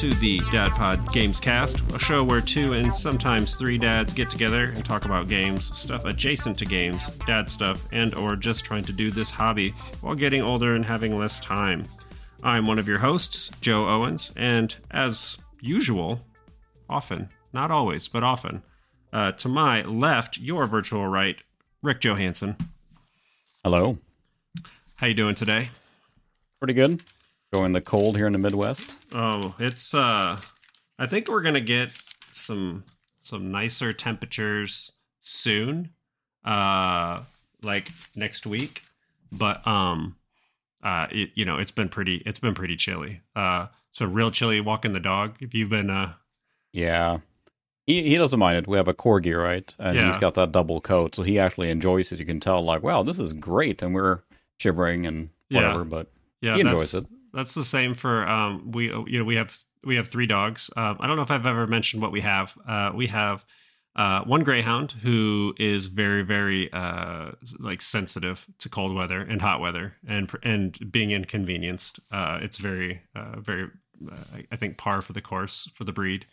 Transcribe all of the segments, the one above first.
to the Dadpod GamesCast, a show where two and sometimes three dads get together and talk about games, stuff adjacent to games, dad stuff, and or just trying to do this hobby while getting older and having less time. I'm one of your hosts, Joe Owens, and as usual, often, not always, but often, uh, to my left, your virtual right, Rik Johansson. Hello. How you doing today? Pretty good. Going the cold here in the Midwest. Oh, it's uh I think we're going to get some some nicer temperatures soon. Uh like next week. But um uh it, you know, it's been pretty it's been pretty chilly. Uh so real chilly walking the dog. If you've been uh Yeah. He, he doesn't mind it. We have a corgi, right? And Yeah. he's got that double coat, so he actually enjoys it. You can tell, like, wow, this is great. And we're shivering and Yeah. whatever, but yeah, he enjoys it. That's the same for um we you know we have we have three dogs. Um I don't know if I've ever mentioned what we have. Uh we have uh one greyhound who is very very uh like sensitive to cold weather and hot weather and and being inconvenienced. Uh it's very uh very uh, I- I think par for the course for the breed.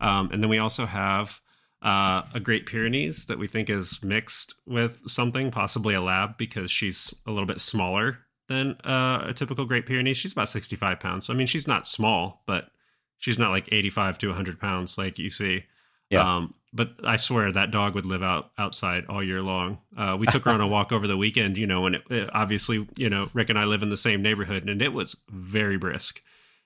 Um and then we also have uh, a Great Pyrenees that we think is mixed with something, possibly a lab, because she's a little bit smaller than uh, a typical Great Pyrenees. She's about 65 pounds. So, I mean, she's not small, but she's not like 85 to 100 pounds like you see. Yeah. Um, but I swear that dog would live out outside all year long. Uh, we took her on a walk over the weekend, you know, and it, it- obviously, you know, Rik and I live in the same neighborhood, and it was very brisk.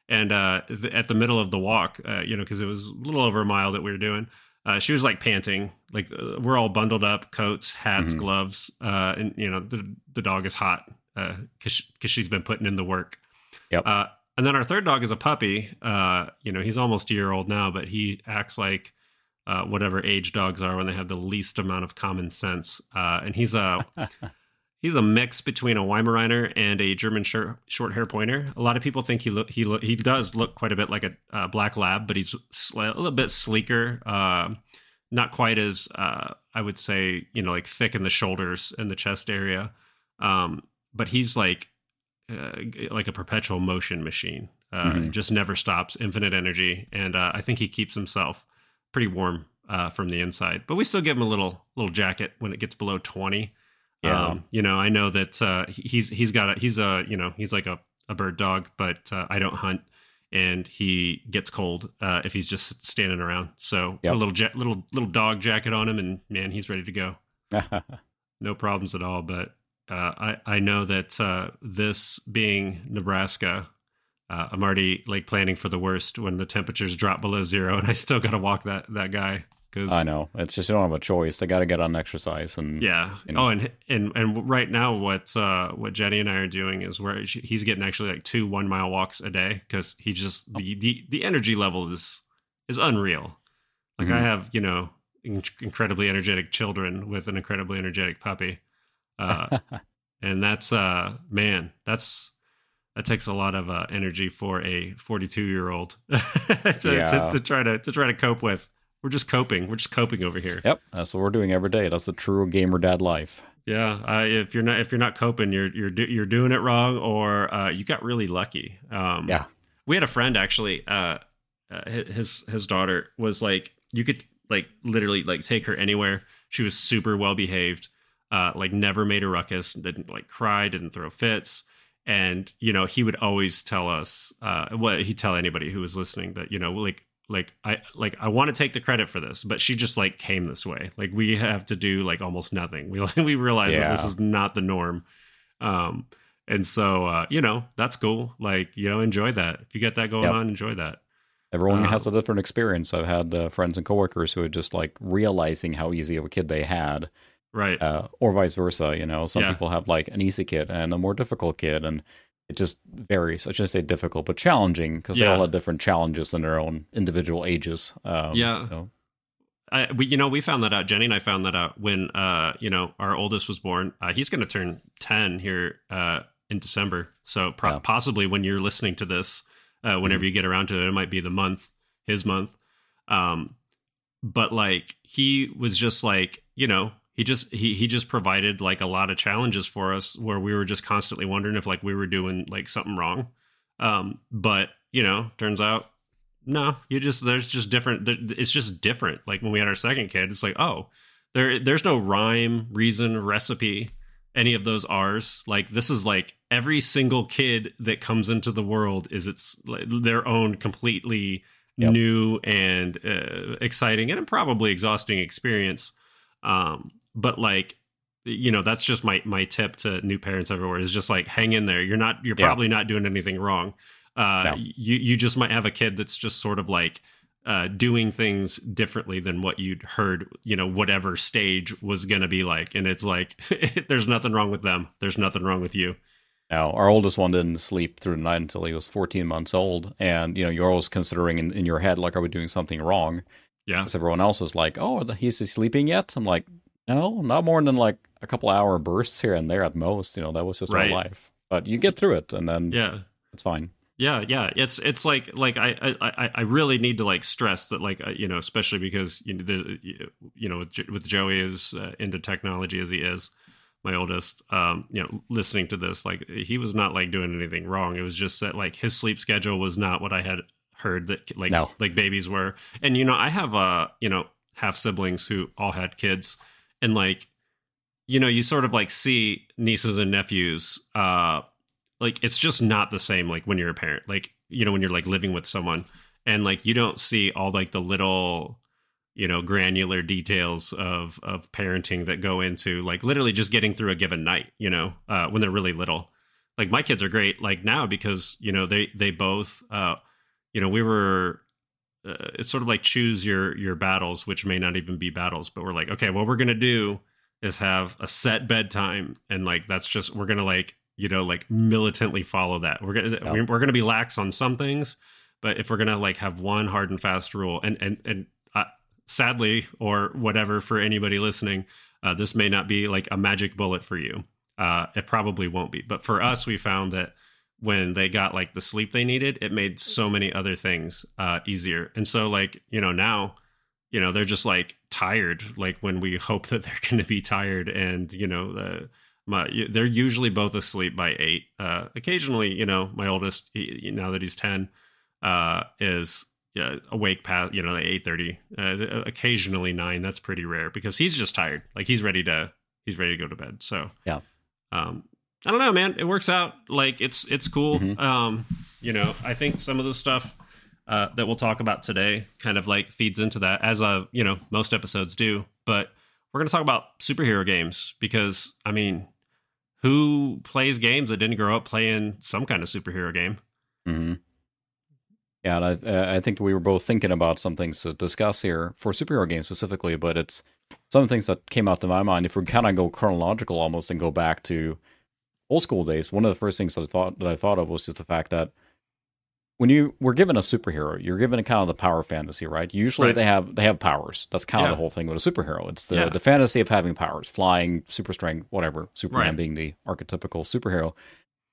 And uh, th- at the middle of the walk, uh, you know, because it was a little over a mile that we were doing, uh, she was like panting. Like uh, we're all bundled up, coats, hats, Mhm. gloves, uh, and you know the the dog is hot because because she's been putting in the work. Yep. Uh, and then our third dog is a puppy. Uh, you know, he's almost a year old now, but he acts like uh, whatever age dogs are when they have the least amount of common sense. Uh, and he's a he's a mix between a Weimaraner and a German short, short hair pointer. A lot of people think he look he look, he does look quite a bit like a uh, black lab, but he's sli- a little bit sleeker. Uh, not quite as uh, I would say, you know, like thick in the shoulders and the chest area. Um, but he's like uh, like a perpetual motion machine. Uh, Mhm. Just never stops, infinite energy, and uh, I think he keeps himself pretty warm uh, from the inside. But we still give him a little little jacket when it gets below twenty. Yeah. Um, you know, I know that uh, he- he's he's got a he's a you know he's like a, a bird dog, but uh, I don't hunt, and he gets cold uh, if he's just standing around. So Yep. a little ja- little little dog jacket on him, and man, he's ready to go. No problems at all. But I I know that uh, this being Nebraska. Uh, I'm already like planning for the worst when the temperatures drop below zero, and I still got to walk that that guy because I know. It's just you don't have a choice. They got to get on exercise. And yeah. you know. Oh, and and and right now, what uh, what Jenny and I are doing is where he's getting actually like two one mile walks a day because he just the, the the energy level is is unreal. Like I Mhm. have you know in- incredibly energetic children with an incredibly energetic puppy, uh, and that's uh man that's that takes a lot of uh, energy for a 42 year old to, Yeah. to, to try to to try to cope with. We're just coping. We're just coping over here. yep, that's what we're doing every day. That's the true gamer dad life. Yeah, uh, if you're not if you're not coping, you're you're do, you're doing it wrong, or uh, you got really lucky. Um, Yeah. we had a friend actually. Uh, uh, his his daughter was like you could like literally like take her anywhere. She was super well behaved. Uh, like never made a ruckus. Didn't like cry. Didn't throw fits. And you know he would always tell us. Uh, what he'd tell anybody who was listening that you know like like I like I want to take the credit for this, but she just like came this way. Like we have to do like almost nothing. We we realize that this is not the norm. Um and so uh you know, that's cool. Like, you know, enjoy that. If you get that going Yep. on, enjoy that. Everyone Uh, has a different experience. I've had uh, friends and coworkers who are just like realizing how easy of a kid they had, Right. uh, or vice versa. You know, some Yeah. people have like an easy kid and a more difficult kid, and it just varies. I shouldn't say difficult, but challenging because they all have different challenges in their own individual ages. Um, Yeah. you know. I, we, you know, we found that out. Jenny and I found that out when, uh, you know, our oldest was born. Uh, he's going to turn ten here uh, in December. So pro- Yeah. possibly when you're listening to this, uh, whenever you get around to it, it might be the month, his month. Um, but like he was just like, you know, he just he he just provided like a lot of challenges for us where we were just constantly wondering if like we were doing like something wrong. Um, but you know, turns out no, you just there's just different. It's just different. Like when we had our second kid, it's like oh, there there's no rhyme, reason, recipe, any of those R's. Like this is like every single kid that comes into the world is its their own completely yep. new and uh, exciting and probably exhausting experience. Um, but like you know that's just my my tip to new parents everywhere is just like hang in there you're not you're yeah. probably not doing anything wrong uh no. you you just might have a kid that's just sort of like uh doing things differently than what you'd heard you know whatever stage was going to be like and it's like there's nothing wrong with them there's nothing wrong with you now, our oldest one didn't sleep through the night until he was 14 months old. And, you know, you're always considering in, in your head, like, are we doing something wrong? Yeah. Because everyone else was like, oh, he's sleeping yet? I'm like, no, not more than like a couple hour bursts here and there at most. You know, that was just right. our life. But you get through it and then yeah, it's fine. Yeah, yeah. It's it's like like I I I really need to like stress that like uh, you know especially because you know the you know with, with Joey is uh, into technology as he is my oldest um you know listening to this like he was not like doing anything wrong it was just that like his sleep schedule was not what i had heard that like no. like babies were and you know i have uh you know half siblings who all had kids and like you know you sort of like see nieces and nephews uh like it's just not the same like when you're a parent like you know when you're like living with someone and like you don't see all like the little you know granular details of of parenting that go into like literally just getting through a given night you know uh, when they're really little. Like my kids are great like now because you know they they both uh you know we were uh, it's sort of like choose your your battles which may not even be battles but we're like okay what we're gonna do is have a set bedtime and like that's just we're gonna like you know like militantly follow that we're gonna yeah. we're gonna be lax on some things but if we're gonna like have one hard and fast rule and and and sadly, or whatever for anybody listening, uh, this may not be like a magic bullet for you. Uh, it probably won't be. But for us, we found that when they got like the sleep they needed, it made so many other things uh, easier. And so, like, you know, now, you know, they're just like tired, like when we hope that they're going to be tired. And, you know, the, my, they're usually both asleep by eight. Uh, occasionally, you know, my oldest, he, now that he's 10, uh, is yeah, awake past you know eight thirty, uh, occasionally nine. That's pretty rare because he's just tired. Like he's ready to he's ready to go to bed. So yeah, um, I don't know, man. It works out. Like it's it's cool. Mm-hmm. Um, you know, I think some of the stuff uh, that we'll talk about today kind of like feeds into that, as uh you know most episodes do. But we're gonna talk about superhero games because I mean, who plays games that didn't grow up playing some kind of superhero game? Mm-hmm. Yeah, and I, I think we were both thinking about some things to discuss here for superhero games specifically, but it's some things that came out to my mind. If we kind of go chronological almost and go back to old school days, one of the first things that I thought that I thought of was just the fact that when you were given a superhero, you're given a kind of the power fantasy, right? Usually right. they have they have powers. That's kind yeah. of the whole thing with a superhero. It's the yeah. the fantasy of having powers, flying, super strength, whatever. Superman right. being the archetypical superhero.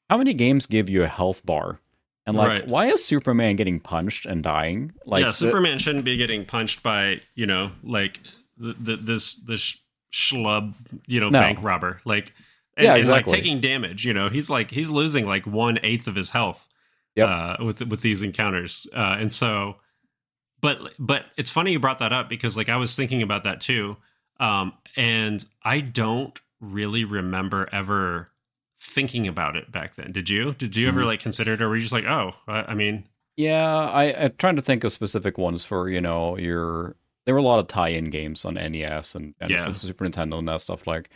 How many games give you a health bar and like, right. why is Superman getting punched and dying? Like, yeah, Superman shouldn't be getting punched by you know, like the, the, this this schlub, you know, no. bank robber. Like, and, yeah, exactly. and like taking damage. You know, he's like he's losing like one eighth of his health. Yep. Uh, with with these encounters, uh, and so, but but it's funny you brought that up because like I was thinking about that too, um, and I don't really remember ever thinking about it back then. Did you? Did you ever mm-hmm. like consider it, or were you just like, oh, I, I mean, yeah, I, I'm trying to think of specific ones for you know your. There were a lot of tie-in games on NES and, and yeah. Super Nintendo and that stuff. Like,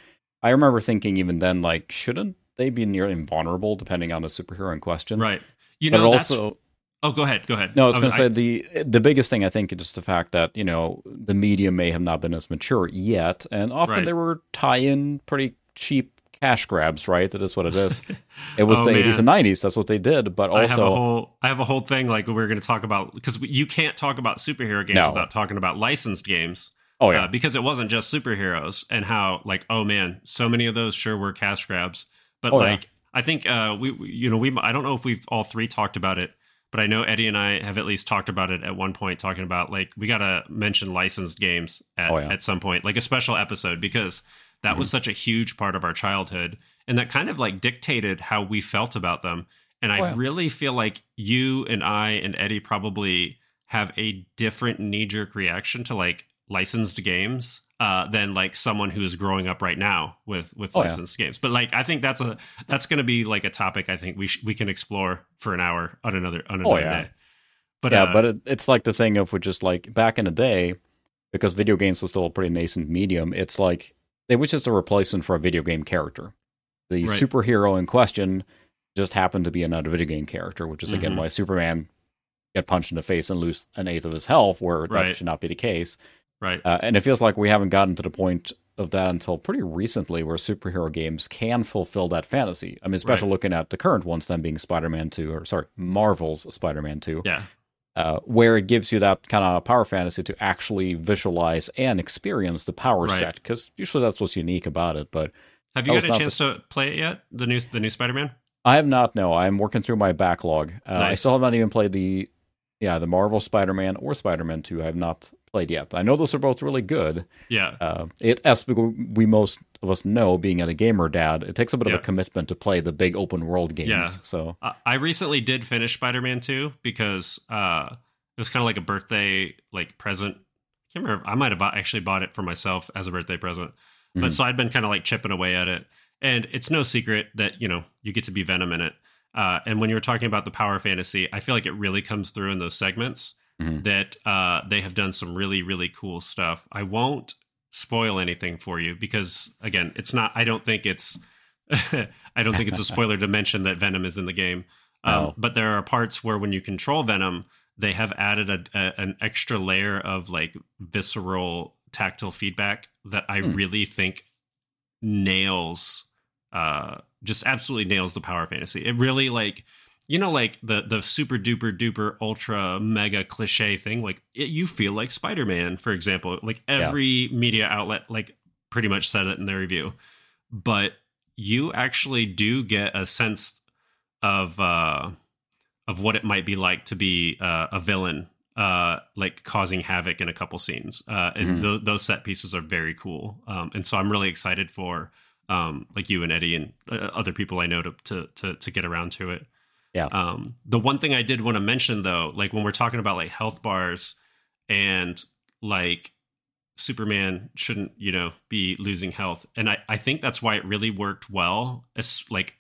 I remember thinking even then, like, shouldn't they be nearly invulnerable depending on the superhero in question? Right. You know, also. Oh, go ahead. Go ahead. No, I was going to say the the biggest thing I think is just the fact that you know the media may have not been as mature yet, and often right. there were tie-in pretty cheap cash grabs, right? That is what it is. It was oh, the 80s and 90s. That's what they did. But also, I have a whole, I have a whole thing like we're going to talk about because you can't talk about superhero games no. without talking about licensed games. Oh yeah, uh, because it wasn't just superheroes and how like oh man, so many of those sure were cash grabs. But oh, like yeah. I think uh, we, you know, we I don't know if we've all three talked about it, but I know Eddie and I have at least talked about it at one point, talking about like we got to mention licensed games at, oh, yeah. at some point, like a special episode because that mm-hmm. was such a huge part of our childhood and that kind of like dictated how we felt about them. And I oh, yeah. really feel like you and I and Eddie probably have a different knee jerk reaction to like licensed games uh, than like someone who's growing up right now with with Oh, yeah. licensed games. But like I think that's a that's going to be like a topic I think we sh- we can explore for an hour on another on Oh, another yeah. day. But yeah, uh, but it, it's like the thing of which just like back in the day, because video games was still a pretty nascent medium. It's like it was just a replacement for a video game character. The Right. superhero in question just happened to be another video game character, which is again Mhm. why Superman get punched in the face and lose an eighth of his health, where Right. that should not be the case. Right, Uh, and it feels like we haven't gotten to the point of that until pretty recently, where superhero games can fulfill that fantasy. I mean, especially Right. looking at the current ones, then being Spider-Man Two, or sorry, Marvel's Spider-Man Two yeah, uh, where it gives you that kind of power fantasy to actually visualize and experience the power Right. set because usually that's what's unique about it but have you got a chance to play it yet? The new the new Spider Man. i have not no i'm working through my backlog uh, i still have not even played the yeah the marvel spider-man or spider-man 2 i have not played yet i know those are both really good Yeah, uh, it as we, most of us know being a gamer dad it takes a bit Yeah. of a commitment to play the big open world games Yeah. so I- I recently did finish Spider Man Two because uh, it was kind of like a birthday like present. I can't remember. I might have actually bought it for myself as a birthday present. But Mhm. so I'd been kind of like chipping away at it, and it's no secret that you know you get to be Venom in it. Uh, and when you were talking about the power fantasy, I feel like it really comes through in those segments Mhm. that uh, they have done some really really cool stuff. I won't spoil anything for you because again, it's not. I don't think it's. I don't think it's a spoiler to mention that Venom is in the game. Um, No. But there are parts where when you control Venom, they have added a, a, an extra layer of like visceral tactile feedback that I Hmm. really think nails, uh, just absolutely nails the power fantasy. It really like, you know, like the the super duper duper ultra mega cliche thing. Like it, you feel like Spider Man, for example. Like every media outlet like pretty much said it in their review, but you actually do get a sense of uh of what it might be like to be uh, a villain uh like causing havoc in a couple scenes uh and Mhm. tho- those set pieces are very cool um and so i'm really excited for um like you and eddie and uh, other people i know to to to, to get around to it Yeah. um the one thing i did want to mention though like when we're talking about like health bars and like Superman shouldn't, you know, be losing health. And I, I think that's why it really worked well. As like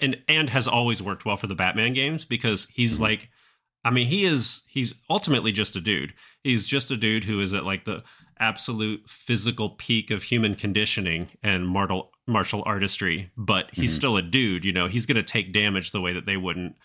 and and has always worked well for the Batman games because he's Mhm. like I mean, he is he's ultimately just a dude. He's just a dude who is at like the absolute physical peak of human conditioning and martial martial artistry, but he's Mhm. still a dude, you know. He's going to take damage the way that they wouldn't.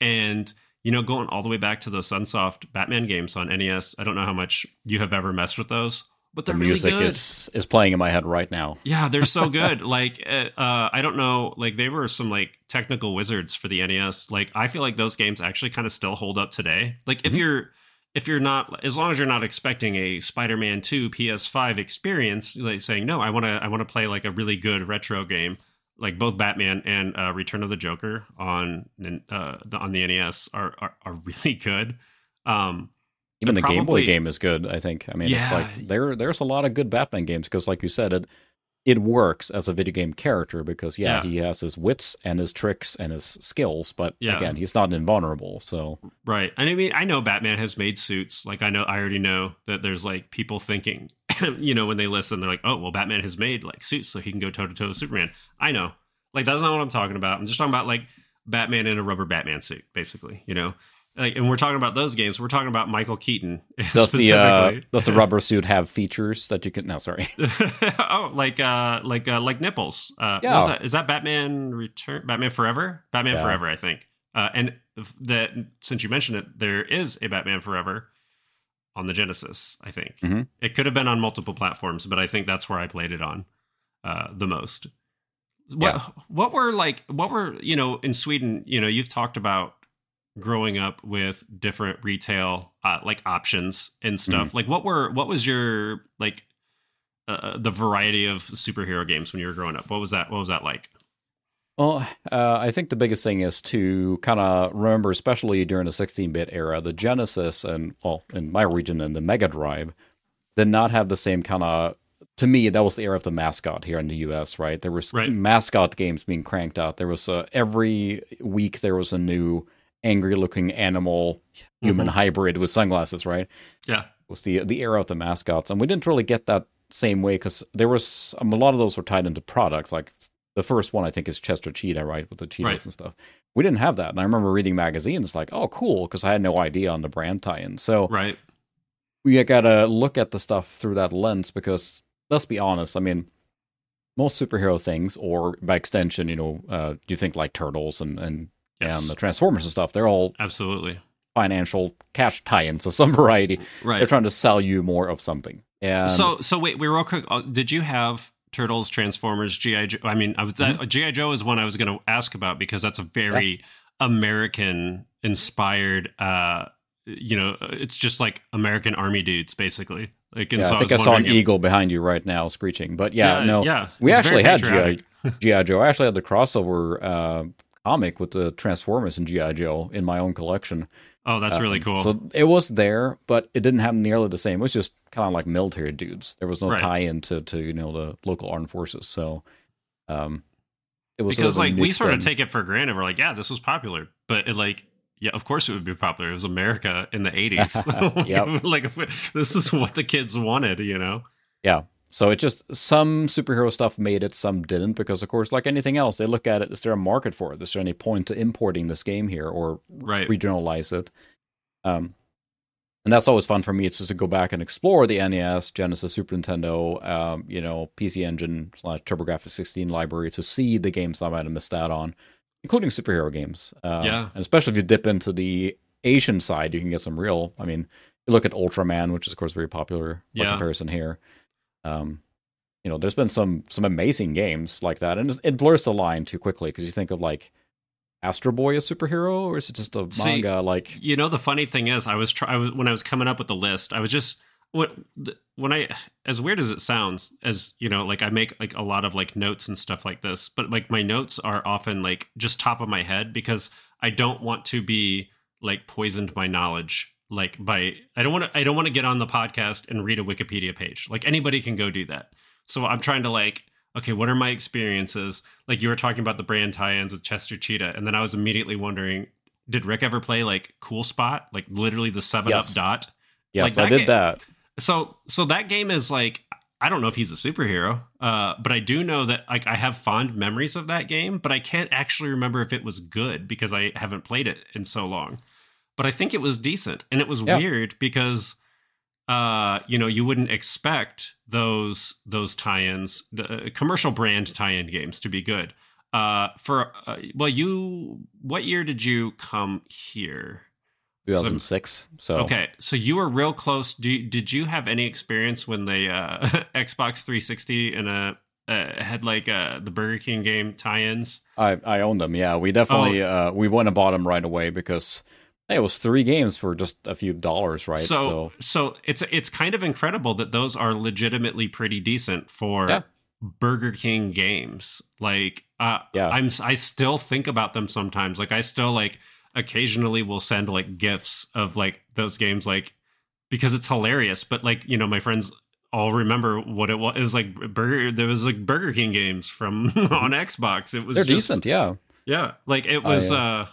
And you know, going all the way back to those Sunsoft Batman games on NES, I don't know how much you have ever messed with those, but the they're really music good. is is playing in my head right now Yeah, they're so good. like, uh, uh, I don't know, like they were some like technical wizards for the NES. Like, I feel like those games actually kind of still hold up today. Like, if Mhm. you're if you're not, as long as you're not expecting a Spider-Man Two PS5 experience, like saying no, I want to, I want to play like a really good retro game. Like both Batman and uh, Return of the Joker on uh, the- on the NES are are, are really good. Um, Even the They're Game Boy game is good. I think. I mean, it's like there there's a lot of good Batman games because, like you said, it it works as a video game character because yeah, Yeah. he has his wits and his tricks and his skills, but Yeah. again, he's not invulnerable. So Right. And I mean, I know Batman has made suits. Like, I know, I already know that there's like people thinking, you know, when they listen, they're like, oh, well, Batman has made like suits so he can go toe to toe with Superman. I know. Like, that's not what I'm talking about. I'm just talking about like Batman in a rubber Batman suit, basically, you know? Like, and we're talking about those games. We're talking about Michael Keaton. does the uh, does the rubber suit have features that you can? No, sorry. oh, like uh, like uh, like nipples. Uh, Yeah. that? Is that Batman Return? Batman Forever? Batman Yeah. Forever, I think. Uh, and that since you mentioned it, there is a Batman Forever on the Genesis. I think Mhm. it could have been on multiple platforms, but I think that's where I played it on uh, the most. What Yeah. what were like? What were you know in Sweden? You know, you've talked about growing up with different retail uh, like options and stuff. Like, what were what was your like uh, the variety of superhero games when you were growing up? What was that? What was that like? Well, uh, I think the biggest thing is to kind of remember, especially during the 16-bit era, the Genesis and well, in my region, and the Mega Drive did not have the same kind of. To me, that was the era of the mascot here in the U.S. Right, there was Right. mascot games being cranked out. There was uh, every week there was a new angry looking animal human Mhm. hybrid with sunglasses, right? Yeah. Was the the era of the mascots, and we didn't really get that same way because there was um, a lot of those were tied into products. Like the first one, I think, is Chester Cheetah, right, with the Cheetos Right. and stuff. We didn't have that, and I remember reading magazines like, "Oh, cool," because I had no idea on the brand tie-in. So Right. we gotta look at the stuff through that lens because let's be honest. I mean, most superhero things, or by extension, you know, uh, you think like turtles and and Yes. and the Transformers and stuff. They're all Absolutely. financial cash tie-ins of some variety. Right. They're trying to sell you more of something. And so so wait, wait, real quick. uh, Did you have Turtles, Transformers, GI Joe? I mean, I was Mm-hmm. that GI Joe is one I was going to ask about because that's a very American inspired. uh You know, it's just like American Army dudes, basically. Like, yeah, so I think I, I, saw an if- eagle behind you right now screeching. But yeah, no, yeah. we actually had. GI GI Joe. I actually had the crossover uh, comic with the Transformers and GI Joe in my own collection. Oh, that's really Um, cool. So it was there, but it didn't have nearly the same. It was just kind of like military dudes. There was no Right. tie-in to, to you know the local armed forces. So, um, it was because like we sort of take it for granted. We're like, yeah, this was popular, but it like. Yeah, of course it would be popular. It was America in the 80s. like, Yep. like this is what the kids wanted, you know? Yeah. So it just some superhero stuff made it, some didn't, because of course, like anything else, they look at it. Is there a market for it? Is there any point to importing this game here or Right. regionalize it? Um, and that's always fun for me. It's just to go back and explore the NES, Genesis, Super Nintendo, um, you know, PC Engine slash TurboGrafx 16 library to see the games that I might have missed out on, including superhero games. Uh, Yeah. and especially if you dip into the Asian side, you can get some real. I mean, you look at Ultraman, which is of course very popular by Yeah. comparison here. Um, you know, there's been some some amazing games like that, and it blurs the line too quickly because you think of like Astro Boy a superhero, or is it just a See, manga? like, You know, the funny thing is, I was try I was, when I was coming up with the list, I was just what when I as weird as it sounds, as you know, like I make like a lot of like notes and stuff like this, but like my notes are often like just top of my head because I don't want to be like poisoned by knowledge like by I don't want to I don't want to get on the podcast and read a Wikipedia page. Like anybody can go do that. So I'm trying to like okay, what are my experiences? Like you were talking about the brand tie-ins with Chester Cheetah and then I was immediately wondering did Rik ever play like Cool Spot? Like literally the 7 Yes. up dot? yes, like I did ga- that. So so that game is like I don't know if he's a superhero, uh, but I do know that like I have fond memories of that game, but I can't actually remember if it was good because I haven't played it in so long. But I think it was decent, and it was Yeah. weird because uh, you know you wouldn't expect those those tie-ins, the uh, commercial brand tie-in games to be good. Uh, for uh, well, you what year did you come here? 2006. So Okay, so you were real close. Do you, did you have any experience when the uh, Xbox 360 and uh, uh, had like uh, the Burger King game tie-ins? I I owned them. Yeah, we definitely Oh. uh, we went and bought them right away because hey, it was three games for just a few dollars, right? So, so it's it's kind of incredible that those are legitimately pretty decent for Yeah. Burger King games. Like, uh, Yeah. I'm I still think about them sometimes. Like, I still like occasionally will send like gifts of like those games, like because it's hilarious. But like, you know, my friends all remember what it was. It was like Burger. There was like Burger King games from on Xbox. It was they're just, decent. Yeah. Yeah, like it I, was uh, uh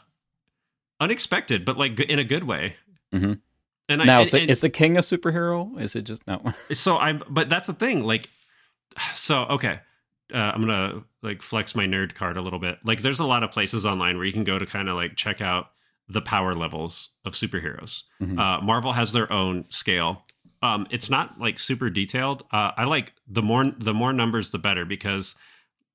unexpected, but like in a good way. Mhm. And I, Now, and- is, the, and- is the king a superhero? Is it just no? so I'm, but that's the thing. Like, so okay, uh, I'm gonna like flex my nerd card a little bit. Like, there's a lot of places online where you can go to kind of like check out the power levels of superheroes. Mhm. Uh, Marvel has their own scale. Um, it's not like super detailed. Uh, I like the more the more numbers the better because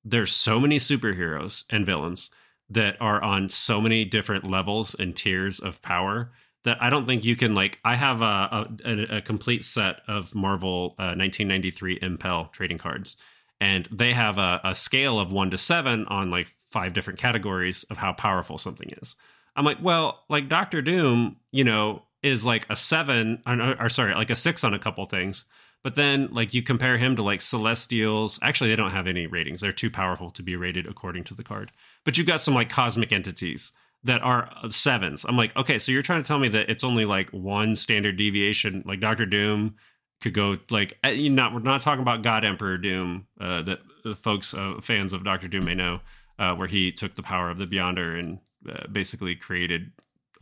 there's so many superheroes and villains that are on so many different levels and tiers of power that I don't think you can like. I have a a, a complete set of Marvel uh, 1993 Impel trading cards, and they have a, a scale of one to seven on like five different categories of how powerful something is. I'm like, well, like Doctor Doom, you know, is like a seven, or, or sorry, like a six on a couple things. But then, like, you compare him to like Celestials. Actually, they don't have any ratings. They're too powerful to be rated according to the card. But you've got some like cosmic entities that are uh, sevens. I'm like, okay, so you're trying to tell me that it's only like one standard deviation. Like Doctor Doom could go like, uh, not we're not talking about God Emperor Doom uh, that the folks uh, fans of Doctor Doom may know, uh, where he took the power of the Beyonder and uh, basically created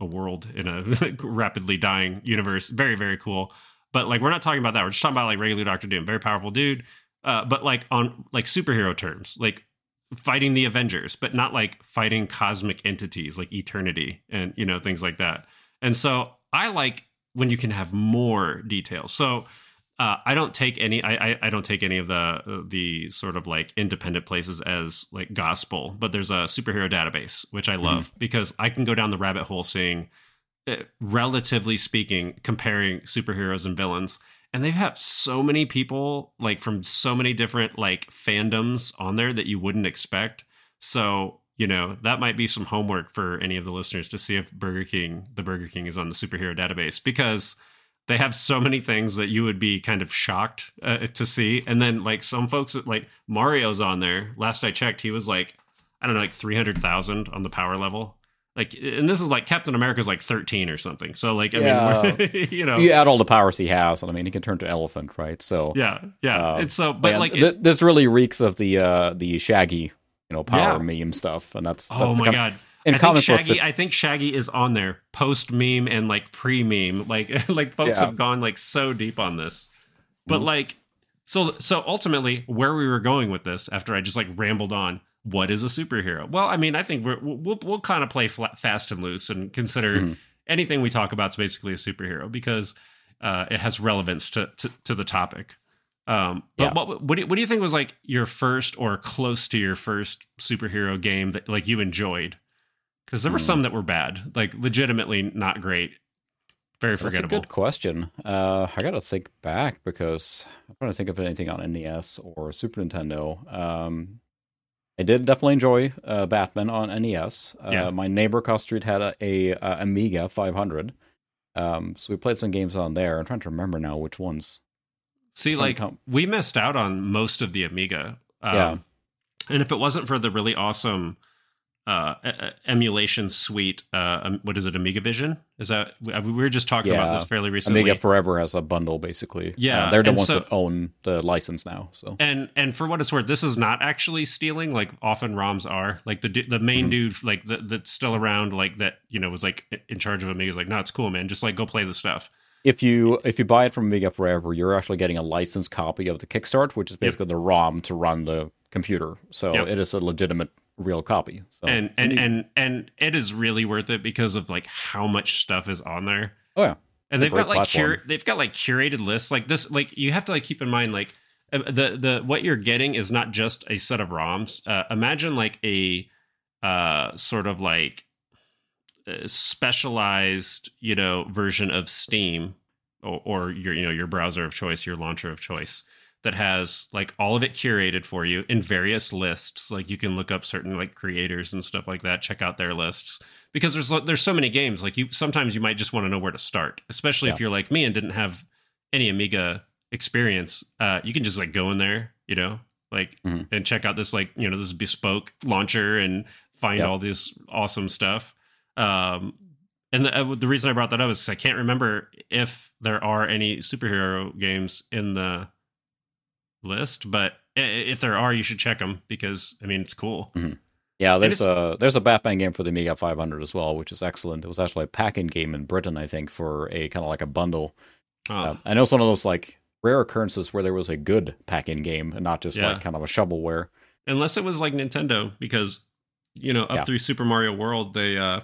a world in a rapidly dying universe. Very very cool. But like we're not talking about that. We're just talking about like regular Doctor Doom. Very powerful dude. Uh, but like on like superhero terms, like fighting the Avengers, but not like fighting cosmic entities like Eternity and you know things like that. And so I like when you can have more details. So uh, I don't take any. I, I, I don't take any of the the sort of like independent places as like gospel. But there's a superhero database which I love mm-hmm. because I can go down the rabbit hole seeing, relatively speaking, comparing superheroes and villains. And they've had so many people like from so many different like fandoms on there that you wouldn't expect. So you know that might be some homework for any of the listeners to see if Burger King, the Burger King, is on the superhero database because they have so many things that you would be kind of shocked uh, to see and then like some folks like mario's on there last i checked he was like i don't know like 300000 on the power level like and this is like captain america's like 13 or something so like i yeah. mean you know you add all the powers he has and i mean he can turn to elephant right so yeah yeah uh, and so but like th- this really reeks of the uh the shaggy you know power yeah. meme stuff and that's, that's oh my god in I comic think Shaggy, books, it, I think Shaggy is on there post meme and like pre meme. Like like folks yeah. have gone like so deep on this, but mm-hmm. like so so ultimately where we were going with this after I just like rambled on. What is a superhero? Well, I mean, I think we're, we'll we'll kind of play flat, fast and loose and consider mm-hmm. anything we talk about is basically a superhero because uh, it has relevance to, to, to the topic. Um, but yeah. what what do, you, what do you think was like your first or close to your first superhero game that like you enjoyed? because there were mm. some that were bad, like legitimately not great. Very forgettable. That's a good question. Uh, I got to think back because I'm trying to think of anything on NES or Super Nintendo. Um, I did definitely enjoy uh, Batman on NES. Uh, yeah. My neighbor across street had a, a, a Amiga 500, um, so we played some games on there. I'm trying to remember now which ones. See, like we missed out on most of the Amiga. Um, yeah, and if it wasn't for the really awesome uh, emulation suite. Uh, um, what is it? Amiga Vision? Is that we were just talking yeah. about this fairly recently? Amiga Forever has a bundle, basically. Yeah, uh, they're the ones so, that own the license now. So and and for what it's worth, this is not actually stealing like often ROMs are. Like the the main mm-hmm. dude, like the, that's still around, like that you know was like in charge of Amiga. Was like, no, it's cool, man. Just like go play the stuff. If you if you buy it from Amiga Forever, you're actually getting a licensed copy of the Kickstart, which is basically yep. the ROM to run the computer. So yep. it is a legitimate real copy. So and and and and it is really worth it because of like how much stuff is on there. Oh yeah, and they've got like cur- they've got like curated lists like this. Like you have to like keep in mind like uh, the the what you're getting is not just a set of ROMs. Uh, imagine like a uh sort of like uh, specialized you know version of Steam or, or your you know your browser of choice, your launcher of choice that has like all of it curated for you in various lists. Like you can look up certain like creators and stuff like that, check out their lists because there's there's so many games. Like you sometimes you might just want to know where to start, especially yeah. if you're like me and didn't have any Amiga experience. Uh, you can just like go in there, you know, like mm-hmm. and check out this like you know this bespoke launcher and find all this awesome stuff. Um, and the, uh, the reason I brought that up is I can't remember if there are any superhero games in the list, but if there are, you should check them because I mean it's cool. Mm-hmm. Yeah, there's a there's a Batman game for the Amiga 500 as well, which is excellent. It was actually a pack-in game in Britain, I think, for a kind of like a bundle. Oh. Uh, I know it's one of those like rare occurrences where there was a good pack-in game and not just yeah. like kind of a shovelware. Unless it was like Nintendo, because you know up yeah. through Super Mario World, they uh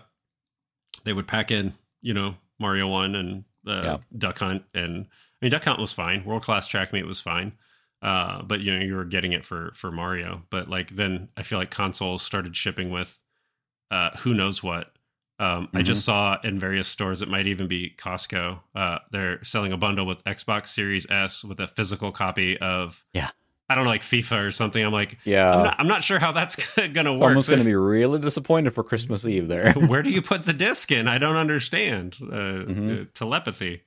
they would pack in you know Mario One and uh, yeah. Duck Hunt, and I mean Duck Hunt was fine. World Class Track Meet was fine. Uh, but you know you were getting it for for Mario. But like then I feel like consoles started shipping with uh, who knows what. Um, mm-hmm. I just mm-hmm. saw in various stores, it might even be Costco. Uh, they're selling a bundle with Xbox Series S with a physical copy of yeah. I don't know, like FIFA or something. I'm like, yeah, I'm not, I'm not sure how that's gonna work. Someone's gonna be really disappointed for Christmas Eve there. Where do you put the disc in? I don't understand uh, mm-hmm. uh, telepathy.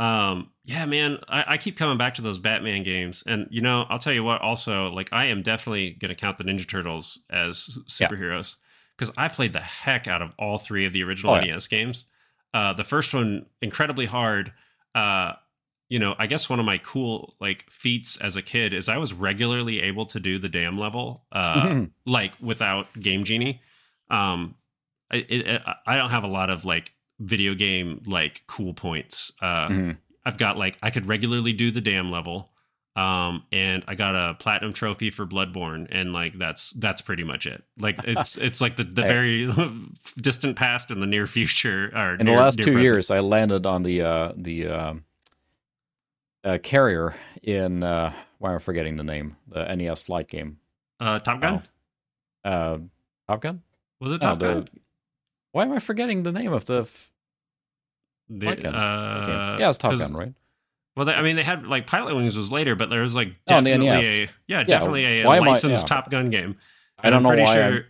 Um, yeah, man, I, I, keep coming back to those Batman games, and you know, I'll tell you what. Also, like, I am definitely going to count the Ninja Turtles as superheroes because yeah. I played the heck out of all three of the original oh, NES yeah. games. Uh, the first one incredibly hard. Uh, you know, I guess one of my cool like feats as a kid is I was regularly able to do the dam level, uh, mm-hmm. like without Game Genie. Um, I, it, I don't have a lot of like video game like cool points. Uh, Mhm. I've got like I could regularly do the dam level, um, and I got a platinum trophy for Bloodborne, and like that's that's pretty much it. Like it's it's like the the very distant past and the near future. Or In the last two present. years, I landed on the uh, the um, uh, carrier in uh, why am I forgetting the name? The NES flight game. uh, Top Gun Uh, Top Gun. was it No, Top the- Gun? Why am I forgetting the name of the? F- The- uh, game? yeah, it's Top Gun, right? Well, they, I mean, they had like Pilotwings was later, but there was like Oh, definitely NES. a yeah, definitely a, am I- licensed yeah. Top Gun game. I don't I'm know pretty why Sure, I'm-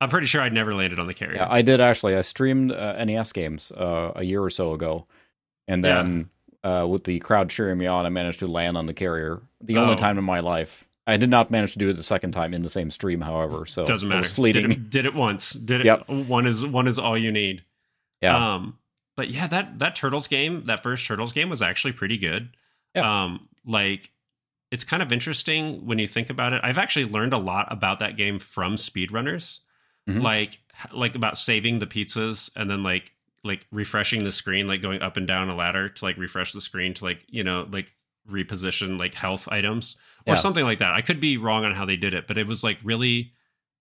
I'm pretty sure I'd never landed on the carrier. Yeah, I did actually. I streamed uh, NES games uh, a year or so ago, and then uh, with the crowd cheering me on, I managed to land on the carrier. The only Oh. time in my life. I did not manage to do it the second time in the same stream, however. So Doesn't it matter. fleeting. Did it, did it once. Did it? Yep. One is one is all you need. yeah, Um, but yeah, that that Turtles game, that first Turtles game was actually pretty good. Yeah. Um, like it's kind of interesting when you think about it. I've actually learned a lot about that game from speedrunners. Mhm. Like like about saving the pizzas and then like like refreshing the screen, like going up and down a ladder to like refresh the screen to like, you know, like reposition like health items or Yeah. something like that. I could be wrong on how they did it, but it was like really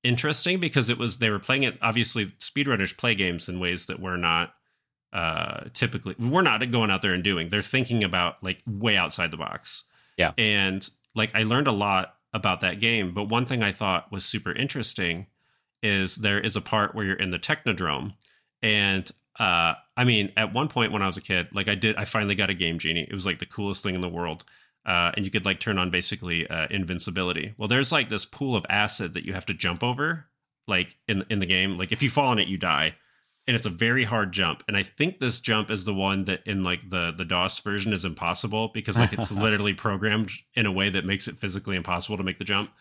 interesting because it was they were playing it obviously speedrunners play games in ways that we're not uh typically we're not going out there and doing they're thinking about like way outside the box Yeah. and like i learned a lot about that game but one thing i thought was super interesting is there is a part where you're in the technodrome and uh i mean at one point when i was a kid like i did i finally got a game genie it was like the coolest thing in the world uh, and you could like turn on basically uh, invincibility. Well, there's like this pool of acid that you have to jump over, like in in the game. Like if you fall in it, you die, and it's a very hard jump. And I think this jump is the one that in like the the DOS version is impossible because like it's literally programmed in a way that makes it physically impossible to make the jump.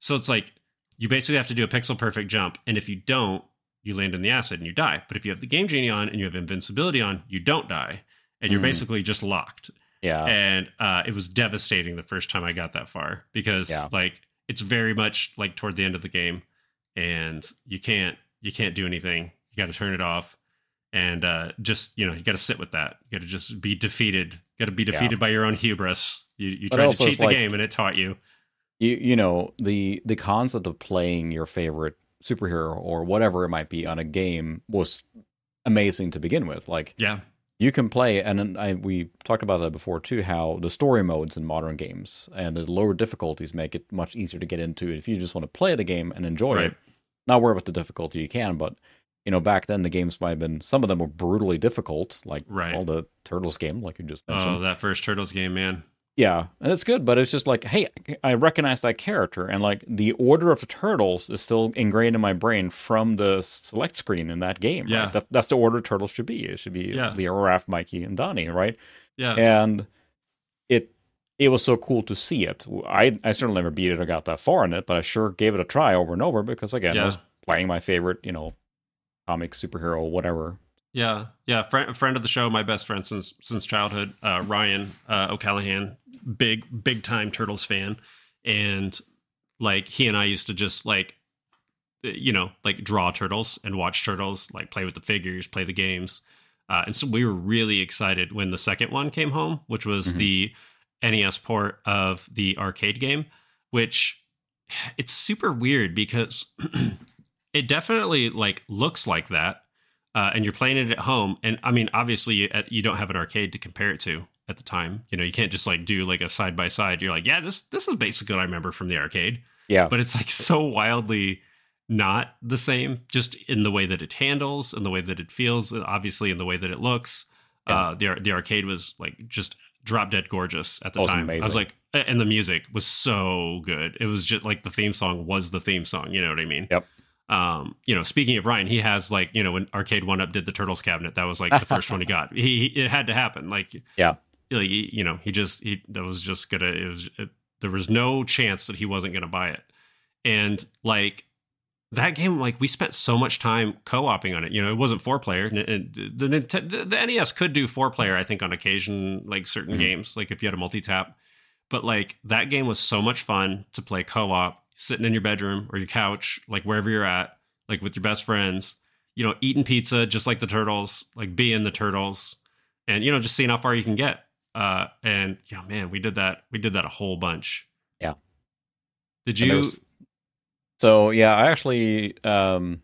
So it's like you basically have to do a pixel perfect jump, and if you don't, you land in the acid and you die. But if you have the game genie on and you have invincibility on, you don't die, and you're Hmm. basically just locked yeah, and uh, it was devastating the first time I got that far because Yeah. like it's very much like toward the end of the game, and you can't you can't do anything. You got to turn it off, and uh, just you know you got to sit with that. You got to just be defeated. Got to be defeated by your own hubris. You you But tried to cheat the like- game, and it taught you. you you know the the concept of playing your favorite superhero or whatever it might be on a game was amazing to begin with. Like Yeah, you can play, and then I, we talked about that before too. How the story modes in modern games and the lower difficulties make it much easier to get into. If you just want to play the game and enjoy Right. it, not worry about the difficulty, you can. But you know, back then the games might have been some of them were brutally difficult, like Right. all the Turtles game, like you just oh, mentioned. oh that first Turtles game, man. Yeah, and it's good, but it's just like, hey, I recognize that character, and like the order of the turtles is still ingrained in my brain from the select screen in that game. right? Yeah. that, that's the order turtles should be. It should be Yeah. Leo, Raph, Mikey, and Donnie, right? Yeah, And it it was so cool to see it. I I certainly never beat it or got that far in it, but I sure gave it a try over and over because again, I was playing my favorite, you know, comic superhero, whatever. Yeah, yeah. Friend, friend of the show, my best friend since since childhood, uh, Ryan uh, O'Callahan, big big time Turtles fan, and like he and I used to just like, you know, like draw turtles and watch turtles, like play with the figures, play the games, uh, and so we were really excited when the second one came home, which was Mhm. the NES port of the arcade game, which it's super weird because it definitely like looks like that uh, and you're playing it at home and i mean obviously you, you don't have an arcade to compare it to at the time. You know you can't just like do like a side by side you're like yeah this this is basically what i remember from the arcade. Yeah, but it's like so wildly not the same just in the way that it handles and the way that it feels and obviously in the way that it looks. Yeah. uh the the arcade was like just drop dead gorgeous at the time. I was like and the music was so good. It was just like the theme song was the theme song you know what i mean? Yep. Um you know speaking of ryan he has like you know when arcade one up did the turtles cabinet that was like the first one he got. He, he it had to happen. Like Yeah. like, you know he just he that was just gonna it was it, there was no chance that he wasn't gonna buy it. And like that game like we spent so much time co-oping on it. You know it wasn't four player the, the, the nes could do four player i think on occasion like certain Mhm. games like if you had a multi-tap. But like that game was so much fun to play co-op sitting in your bedroom or your couch like wherever you're at like with your best friends you know, eating pizza just like the turtles, like being the turtles, and you know, just seeing how far you can get. Uh, and yeah, man, we did that. We did that a whole bunch. Yeah. Did you? there's- So yeah, I actually um,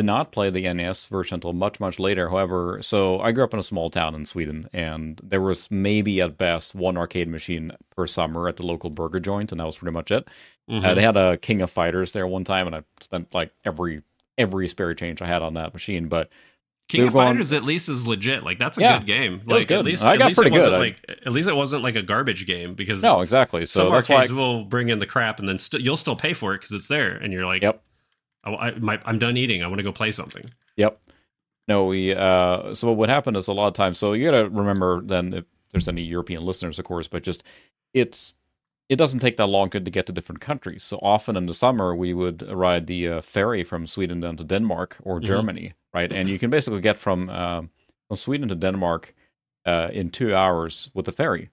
did not play the NES version until much much later. However, so I grew up in a small town in Sweden, and there was maybe at best one arcade machine per summer at the local burger joint, and that was pretty much it. Mhm. Uh, they had a King of Fighters there one time, and I spent like every every spare change I had on that machine. But King of going- Fighters at least is legit. Like that's a Yeah, good game. Like was good. at least I got least pretty it wasn't good. Like at least it wasn't like a garbage game because no, exactly. So some that's why. arcades will bring in the crap and then st- you'll still pay for it because it's there and you're like, Yep. I, I, my, I'm done eating. I want to go play something. Yep. No, we. Uh, so what happened is a lot of times. So you got to remember then if there's any European listeners, of course, but just it's it doesn't take that long to get to different countries. So often in the summer we would ride the uh, ferry from Sweden down to Denmark or Mhm. Germany, right? And you can basically get from uh, from Sweden to Denmark uh, in two hours with the ferry,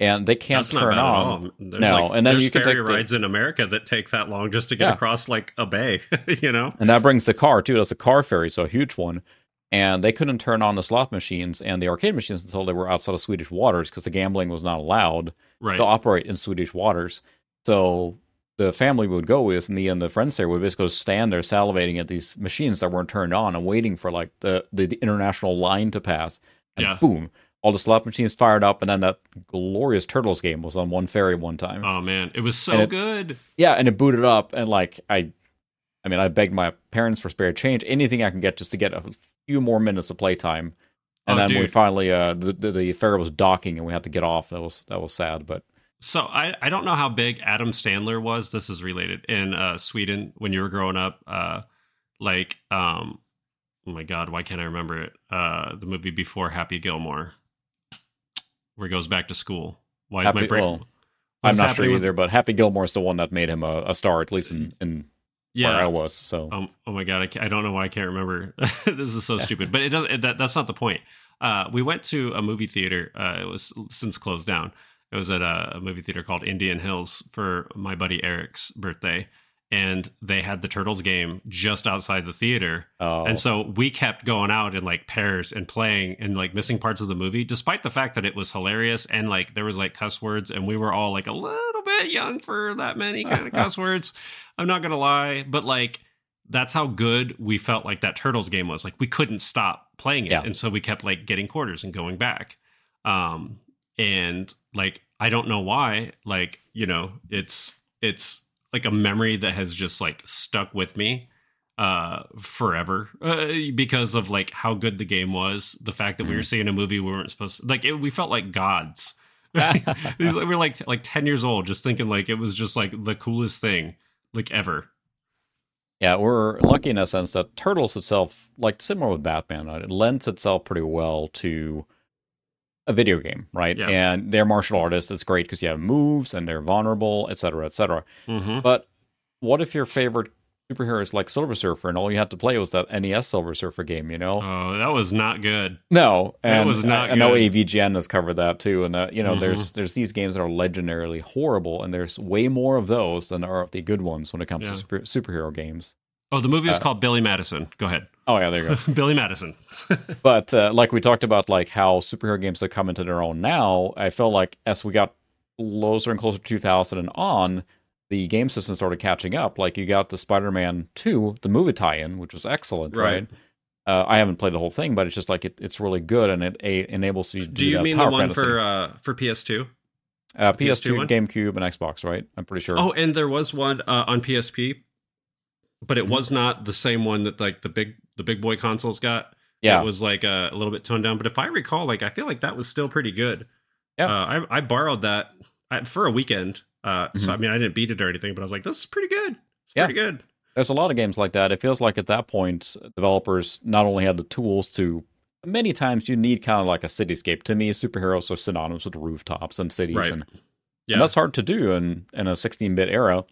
and they can't That's not bad bad on. at all. There's No, like, and then there's you can ferry take the- rides in America that take that long just to get Yeah. across like a bay, you know? And that brings the car too. That's a car ferry, so a huge one. And they couldn't turn on the slot machines and the arcade machines until they were outside of Swedish waters because the gambling was not allowed Right. to operate in Swedish waters. So the family would go with, me and the friends there, would basically stand there salivating at these machines that weren't turned on and waiting for like the, the, the international line to pass. And Yeah. boom, all the slot machines fired up. And then that glorious Turtles game was on one ferry one time. Oh man, it was so it- good. Yeah, and it booted up, and like I, I mean, I begged my parents for spare change, anything I can get just to get a few more minutes of playtime. And Oh, then we finally, uh, the, the the ferry was docking, and we had to get off. That was that was sad, but So I, I don't know how big Adam Sandler was. This is related in uh, Sweden when you were growing up. Uh, like, um, oh my God, why can't I remember it? Uh, the movie before Happy Gilmore, where he goes back to school. Why is Happy- my brain? well, I'm not sure happening with- either. But Happy Gilmore's the one that made him a, a star, at least in, in where I was. So Um, oh my god, I, I don't know why I can't remember. this is so stupid, but it doesn't. It, that, that's not the point. Uh, we went to a movie theater. Uh, it was since closed down. It was at a, a movie theater called Indian Hills for my buddy Eric's birthday, and they had the Turtles game just outside the theater. oh, And so we kept going out in like pairs and playing and like missing parts of the movie, despite the fact that it was hilarious and like there was like cuss words and we were all like a little bit young for that many kind of cuss words. I'm not gonna lie, but like that's how good we felt like that Turtles game was. Like we couldn't stop playing it, Yeah. and so we kept like getting quarters and going back. Um, and like I don't know why. Like you know, it's it's like a memory that has just like stuck with me uh forever uh, because of like how good the game was. The fact that we were seeing a movie we weren't supposed to like it, we felt like gods. We were like like 10 years old just thinking like it was just like the coolest thing like ever. Yeah, we're lucky in a sense that Turtles itself, like similar with Batman, uh, it lends itself pretty well to a video game, right? Yeah. And they're martial artists. It's great because you have moves and they're vulnerable, et cetera, et cetera. mm-hmm. But what if your favorite superhero is like Silver Surfer and all you had to play was that NES Silver Surfer game, you know? oh that was not good no, that was not I, I know. AVGN has covered that too, and uh, you know, Mhm. there's there's these games that are legendarily horrible, and there's way more of those than are of the good ones when it comes Yeah. to super, superhero games. Oh the movie was Uh, called billy madison. Go ahead. Oh yeah, there you go. billy madison. But uh, like we talked about like how superhero games have come into their own now i felt like as we got closer and closer to 2000 and on the game system started catching up. Like you got the spider-man 2 the movie tie-in which was excellent right, Right. Uh, i haven't played the whole thing but it's just like it, it's really good and it a, enables you to do, do you mean the one fantasy. for uh for ps2 uh, PS2 ps2 gamecube and xbox right? I'm pretty sure. Oh, and there was one uh, on PSP, but it was not the same one that like the big the big boy consoles got. yeah it was like uh, a little bit toned down. But if I recall, like I feel like that was still pretty good. Yeah. uh, I I borrowed that uh, for a weekend. Uh, Mm-hmm. so I mean, I didn't beat it or anything, but I was like, this is pretty good. It's Yeah. pretty good. there's a lot of games like that. It feels like at that point, developers not only had the tools to. Many times you need kind of like a cityscape. To me, superheroes are synonymous with rooftops and cities, Right. and, Yeah, and that's hard to do in in a 16-bit era.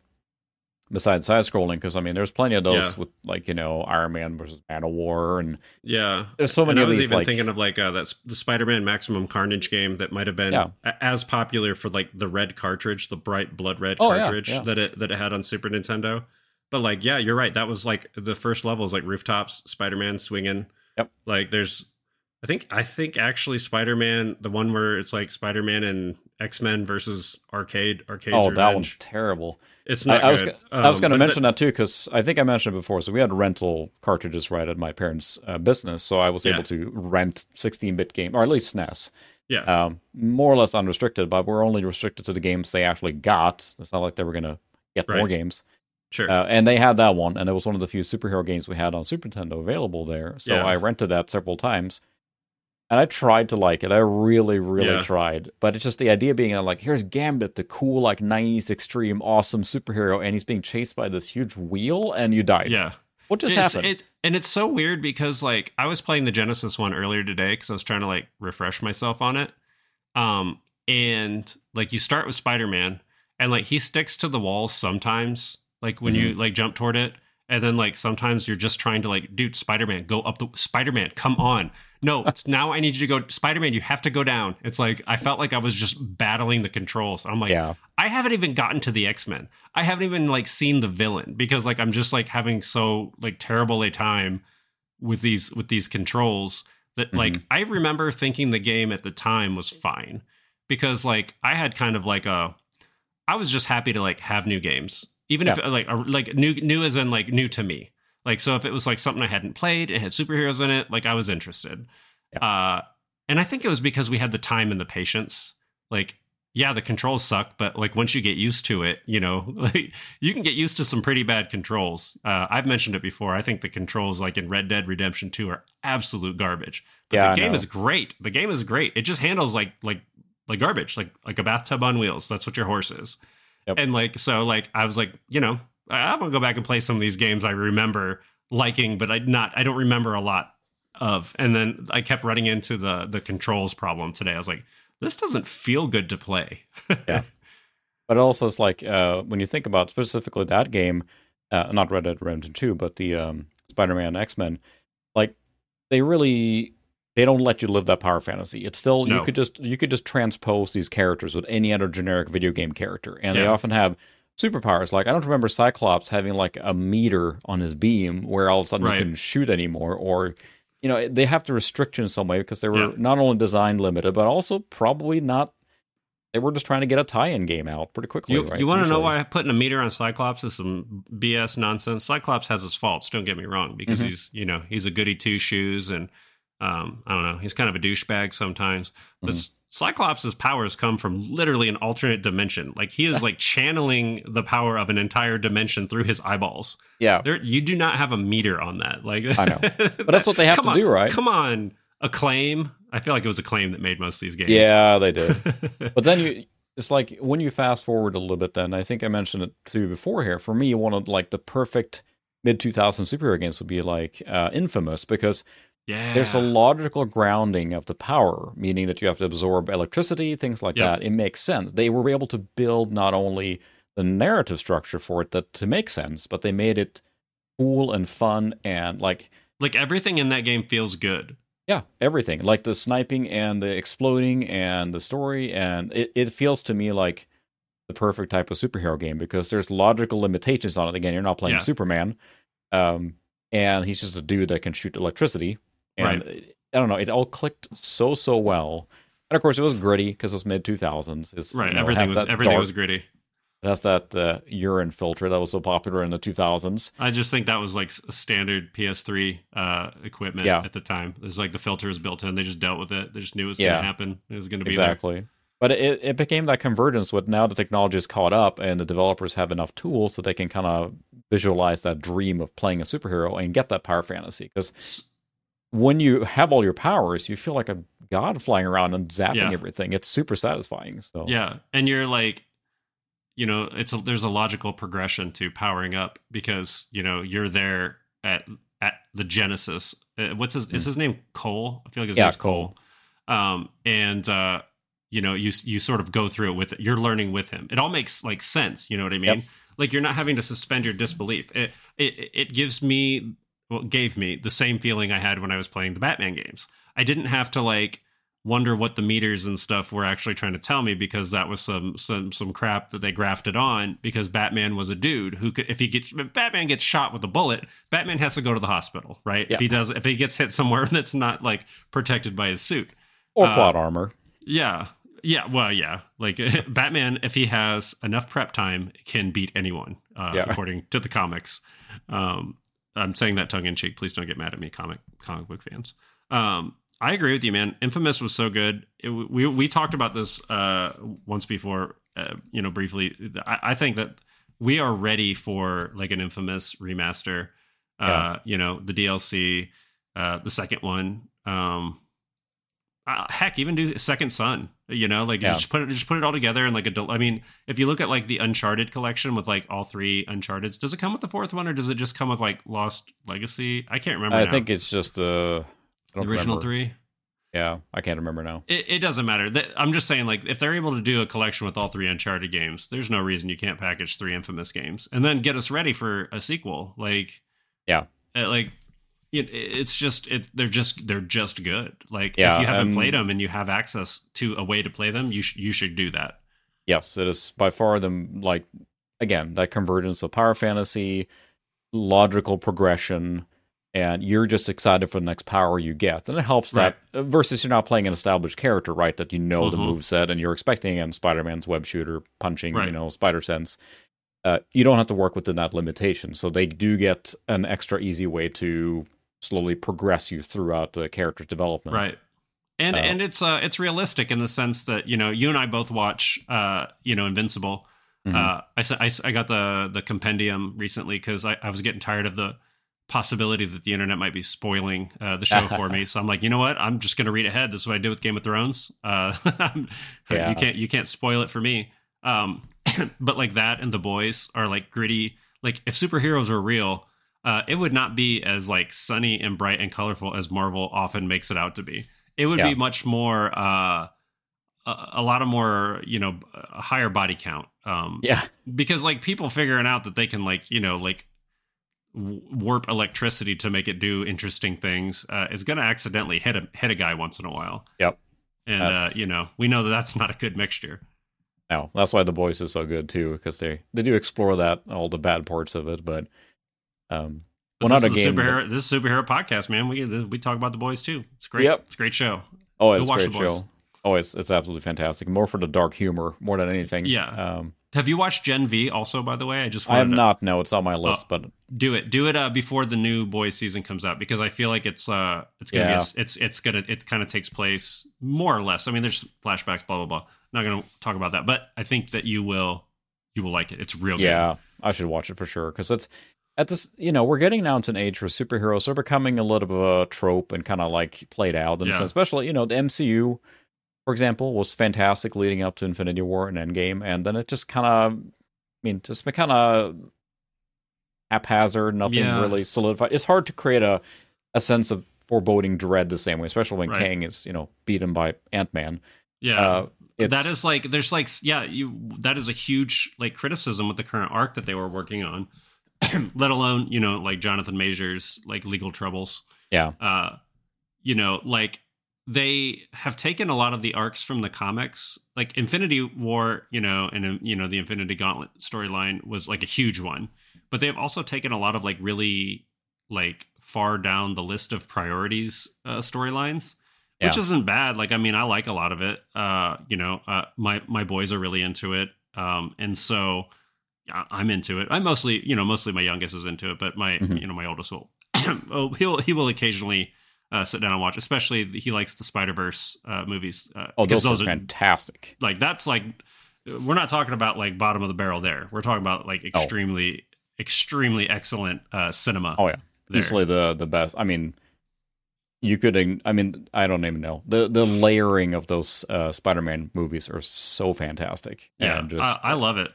Besides side scrolling, because I mean, there's plenty of those Yeah. with like you know Iron Man versus Manowar, and yeah. there's so many and I was these even like thinking of like uh, that's the Spider-Man Maximum Carnage game that might have been Yeah. a- as popular for like the red cartridge, the bright blood red Oh, cartridge yeah. that it that it had on Super Nintendo. but like yeah, you're right. That was like the first level is like rooftops, Spider-Man swinging. Yep. Like there's I think I think actually Spider-Man, the one where it's like Spider-Man and X-Men versus Arcade Arcade. Oh, that one's terrible. It's I, not. I was good. I was Um, going to mention that too because I think I mentioned it before. So we had rental cartridges right at my parents' uh, business, so I was Yeah. able to rent 16-bit game or at least SNES, Yeah. um, more or less unrestricted. But we're only restricted to the games they actually got. It's not like they were going to get more games. sure. Uh, and they had that one, and it was one of the few superhero games we had on Super Nintendo available there. So Yeah. I rented that several times, and I tried to like it. I really, really Yeah. tried. But it's just the idea being uh, like, here's Gambit, the cool like '90s extreme awesome superhero, and he's being chased by this huge wheel, and you died. yeah. What just It's- happened? it- and it's so weird because like I was playing the Genesis one earlier today because I was trying to like refresh myself on it. Um, and like you start with Spider Man, and like he sticks to the walls sometimes, like when you like jump toward it, and then like sometimes you're just trying to like, dude, Spider Man, go up the Spider Man, come on. No, it's now I need you to go, Spider Man. You have to go down. It's like I felt like I was just battling the controls. I'm like, yeah, I haven't even gotten to the X Men. I haven't even like seen the villain because like I'm just like having so like terrible a time with these with these controls that like Mhm. I remember thinking the game at the time was fine because like I had kind of like a I was just happy to like have new games even if like like new new as in like new to me like so if it was like something I hadn't played it had superheroes in it like I was interested uh and I think it was because we had the time and the patience like yeah, the controls suck, but like once you get used to it, you know, like you can get used to some pretty bad controls. Uh, I've mentioned it before. I think the controls, like in Red Dead Redemption 2, are absolute garbage. But Yeah, the game is great. The game is great. It just handles like like like garbage, like like a bathtub on wheels. That's what your horse is. Yep. And like so, like I was like, you know, I, I'm gonna go back and play some of these games I remember liking, but I not I don't remember a lot of. And then I kept running into the the controls problem today. I was like, this doesn't feel good to play. yeah. but also it's like uh, when you think about specifically that game, uh, not Red Dead Redemption Two, but the um, Spider-Man X Men, like they really they don't let you live that power fantasy. It's still you could just you could just transpose these characters with any other generic video game character, and they often have superpowers. Like I don't remember Cyclops having like a meter on his beam where all of a sudden Right. you can shoot anymore, or you know they have to restrict you in some way because they were Yeah. not only design limited but also probably not. They were just trying to get a tie-in game out pretty quickly. You, right? you want to know why putting a meter on Cyclops is some BS nonsense? Cyclops has his faults. Don't get me wrong, because Mhm. he's you know he's a goody two shoes, and um, I don't know, he's kind of a douchebag sometimes. But Mhm. Cyclops' powers come from literally an alternate dimension. Like he is like channeling the power of an entire dimension through his eyeballs. Yeah, There, you do not have a meter on that. Like I know. but that's what they have to on, do, right? Come on, acclaim. I feel like it was acclaim that made most of these games. Yeah, they did. but then you, it's like when you fast forward a little bit. Then I think I mentioned it too before here. For me, one of like the perfect mid 2000 superhero games would be like uh, Infamous because yeah. there's a logical grounding of the power, meaning that you have to absorb electricity, things like Yeah. that. It makes sense. They were able to build not only the narrative structure for it that to make sense, but they made it cool and fun and like like everything in that game feels good. Yeah, everything like the sniping and the exploding and the story, and it, it feels to me like the perfect type of superhero game because there's logical limitations on it. Again, you're not playing Yeah. Superman, um, and he's just a dude that can shoot electricity. And I don't know, it all clicked so so well. And of course, it was gritty because it was mid 2000s. Right. you know, everything was everything dark- was gritty. That's that uh, urine filter that was so popular in the 2000s. I just think that was like standard PS3 uh, equipment Yeah. at the time. It was like the filter was built in. They just dealt with it. They just knew it was Yeah. going to happen. It was going to be there. exactly. But it, it became that convergence with now the technology is caught up and the developers have enough tools so they can kind of visualize that dream of playing a superhero and get that power fantasy. Because when you have all your powers, you feel like a god flying around and zapping Yeah. everything. It's super satisfying. So Yeah, and you're like, you know, it's a, there's a logical progression to powering up because you know you're there at at the Genesis. Uh, what's his? Is his name Cole? I feel like his Hmm. Yeah, name's Cole. Um, and uh, you know, you you sort of go through it with it. you're learning with him. It all makes like sense. You know what I mean? Yep. Like you're not having to suspend your disbelief. It it it gives me well, gave me the same feeling I had when I was playing the Batman games. I didn't have to like wonder what the meters and stuff were actually trying to tell me because that was some some some crap that they grafted on because Batman was a dude who could if he gets if Batman gets shot with a bullet, Batman has to go to the hospital, right? Yeah. If he does if he gets hit somewhere that's not like protected by his suit. Or Uh, plot armor. Yeah. Yeah, well, yeah. Like Batman if he has enough prep time can beat anyone uh, Yeah. according to the comics. Um I'm saying that tongue in cheek. Please don't get mad at me comic comic book fans. Um I agree with you, man. Infamous was so good. It, we we talked about this uh, once before, uh, you know, briefly. I, I think that we are ready for like an Infamous remaster. Uh, Yeah. You know, the DLC, uh, the second one. Um, uh, heck, even do Second Son. You know, like Yeah. just put it just put it all together and like a. del- I mean, if you look at like the Uncharted collection with like all three Uncharted's, does it come with the fourth one or does it just come with like Lost Legacy? I can't remember. I now. think it's just uh, the original remember. three. Yeah, I can't remember now. It, it doesn't matter. I'm just saying, like, if they're able to do a collection with all three Uncharted games, there's no reason you can't package three Infamous games and then get us ready for a sequel. Like, Yeah. uh, like it, it's just it. They're just they're just good. Like, Yeah, if you haven't um, played them and you have access to a way to play them, you sh- you should do that. Yes, it is by far the like again that convergence of power fantasy, logical progression, and you're just excited for the next power you get, and it helps that uh, versus you're not playing an established character, right? That you know the Mhm. move set and you're expecting in Spider-Man's web shooter punching, you know, spider sense. Uh, you don't have to work within that limitation, so they do get an extra easy way to slowly progress you throughout the character's development. Right. And Uh, and it's uh it's realistic in the sense that you know you and I both watch uh you know Invincible. Mhm. Uh, I, I I got the the compendium recently because I, I was getting tired of the possibility that the internet might be spoiling uh, the show for me. So I'm like, you know what? I'm just going to read ahead. This is what I did with Game of Thrones. Uh, Yeah. You can't you can't spoil it for me. Um, but like that and the boys are like gritty. Like if superheroes were real, uh, it would not be as like sunny and bright and colorful as Marvel often makes it out to be. It would Yeah. be much more. Uh, a, a lot of more, you know, a higher body count. Um, Yeah, because like people figuring out that they can like you know like warp electricity to make it do interesting things uh, is going to accidentally hit a hit a guy once in a while. Yep. And uh, you know we know that that's not a good mixture. No, that's why the boys is so good too, because they they do explore that all the bad parts of it, but um, well, this not a is game. but- This is a superhero podcast, man. We we talk about the boys too. It's great. Yep. It's a great show. oh, it's a watch great The Boys. show. Oh, it's it's absolutely fantastic. More for the dark humor more than anything. Yeah. Um, Have you watched Gen V? Also, by the way, I just I have to not. No, it's on my list, Oh. but do it. Do it uh, before the new boys season comes out because I feel like it's uh it's gonna Yeah. be a, it's it's gonna it kind of takes place more or less. I mean, there's flashbacks, blah blah blah. Not gonna talk about that, but I think that you will you will like it. It's real good. yeah, I should watch it for sure because it's at this. You know, we're getting now to an age where superheroes are becoming a little bit of a trope and kind of like played out, and Yeah. so especially you know the MCU, for example, was fantastic leading up to Infinity War and Endgame, and then it just kind of, I mean, just kind of haphazard, nothing Yeah. really solidified. It's hard to create a a sense of foreboding dread the same way, especially when Right. Kang is you know beaten by Ant Man. yeah. Uh, that is like there's like yeah you that is a huge like criticism with the current arc that they were working on let alone you know like jonathan majors like legal troubles. Yeah, uh you know like they have taken a lot of the arcs from the comics. Like infinity war you know and uh, you know the infinity gauntlet storyline was like a huge one. But they've also taken a lot of like really like far down the list of priorities uh, storylines which isn't bad. Like i mean i like a lot of it. Uh you know uh my my boys are really into it. Um and so yeah, i'm into it i mostly you know mostly my youngest is into it but my Mhm. you know my oldest will oh he'll he will occasionally uh sit down and watch especially he likes the spider-verse uh movies uh, oh, because those, are fantastic. like that's like we're not talking about like bottom of the barrel there we're talking about like Oh. extremely extremely excellent uh cinema Oh yeah. there. easily the the best. I mean, you could. I mean, I don't even know the the layering of those uh, Spider-Man movies are so fantastic. Yeah, and just I, I love it.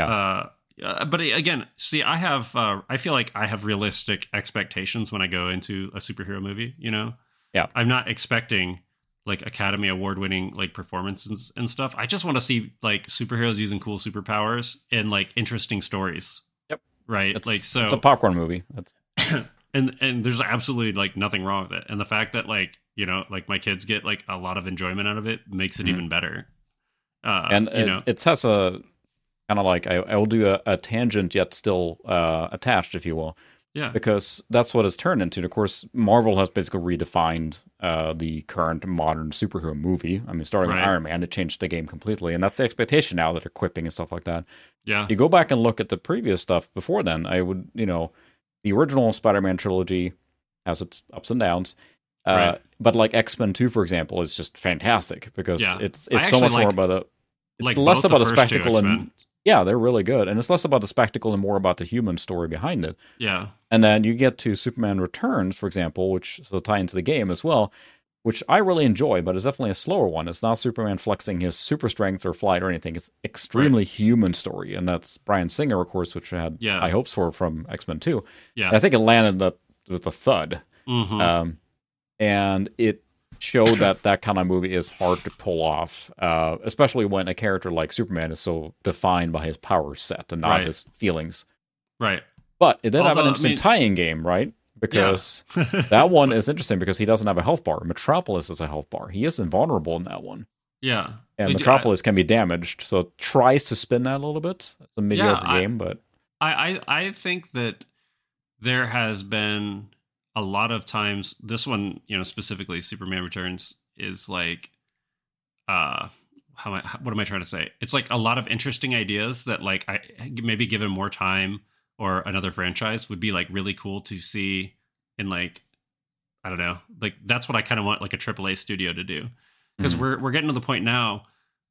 Yeah. Uh, uh, but again, see, I have, uh, I feel like I have realistic expectations when I go into a superhero movie. You know, Yeah. I'm not expecting like Academy Award winning like performances and stuff. I just want to see like superheroes using cool superpowers and like interesting stories. Yep. Right. it's, like so, it's a popcorn movie. That's and and there's absolutely like nothing wrong with it. And the fact that like you know, like my kids get like a lot of enjoyment out of it, makes it Mhm. even better. Uh, and you it, know, it has a kind of like I, I will do a, a tangent yet still uh, attached, if you will, yeah, because that's what it's turned into. And of course, Marvel has basically redefined uh, the current modern superhero movie. I mean, starting Right. with Iron Man, it changed the game completely, and that's the expectation now that equipping and stuff like that. yeah, You go back and look at the previous stuff before then. I would, you know, the original Spider-Man trilogy has its ups and downs. Uh, Right. But like X Men Two, for example, is just fantastic because Yeah. it's it's so much more about a. It's like less about a spectacle and. Yeah, they're really good, and it's less about the spectacle and more about the human story behind it. yeah, And then you get to Superman Returns, for example, which is a tie into the game as well, which I really enjoy, but it's definitely a slower one. It's not Superman flexing his super strength or flight or anything. It's extremely human story, and that's Bryan Singer, of course, which I had Yeah. high hopes for from X Men Two. yeah. And I think it landed the, with a thud, Mhm. um, and it showed that that kind of movie is hard to pull off, uh, especially when a character like Superman is so defined by his power set and not Right. his feelings. right. But it did have an I interesting mean- tie-in game, right? Because that one is interesting because he doesn't have a health bar. Metropolis is a health bar. He is invulnerable in that one. yeah. And do- Metropolis can be damaged, so it tries to spin that a little bit. It's a mediocre I- game, but I, I I think that there has been a lot of times this one you know specifically Superman Returns is like uh how am I, what am I trying to say? It's like a lot of interesting ideas that like I maybe given more time or another franchise would be like really cool to see in like I don't know like that's what I kind of want like a AAA studio to do because Mhm. we're we're getting to the point now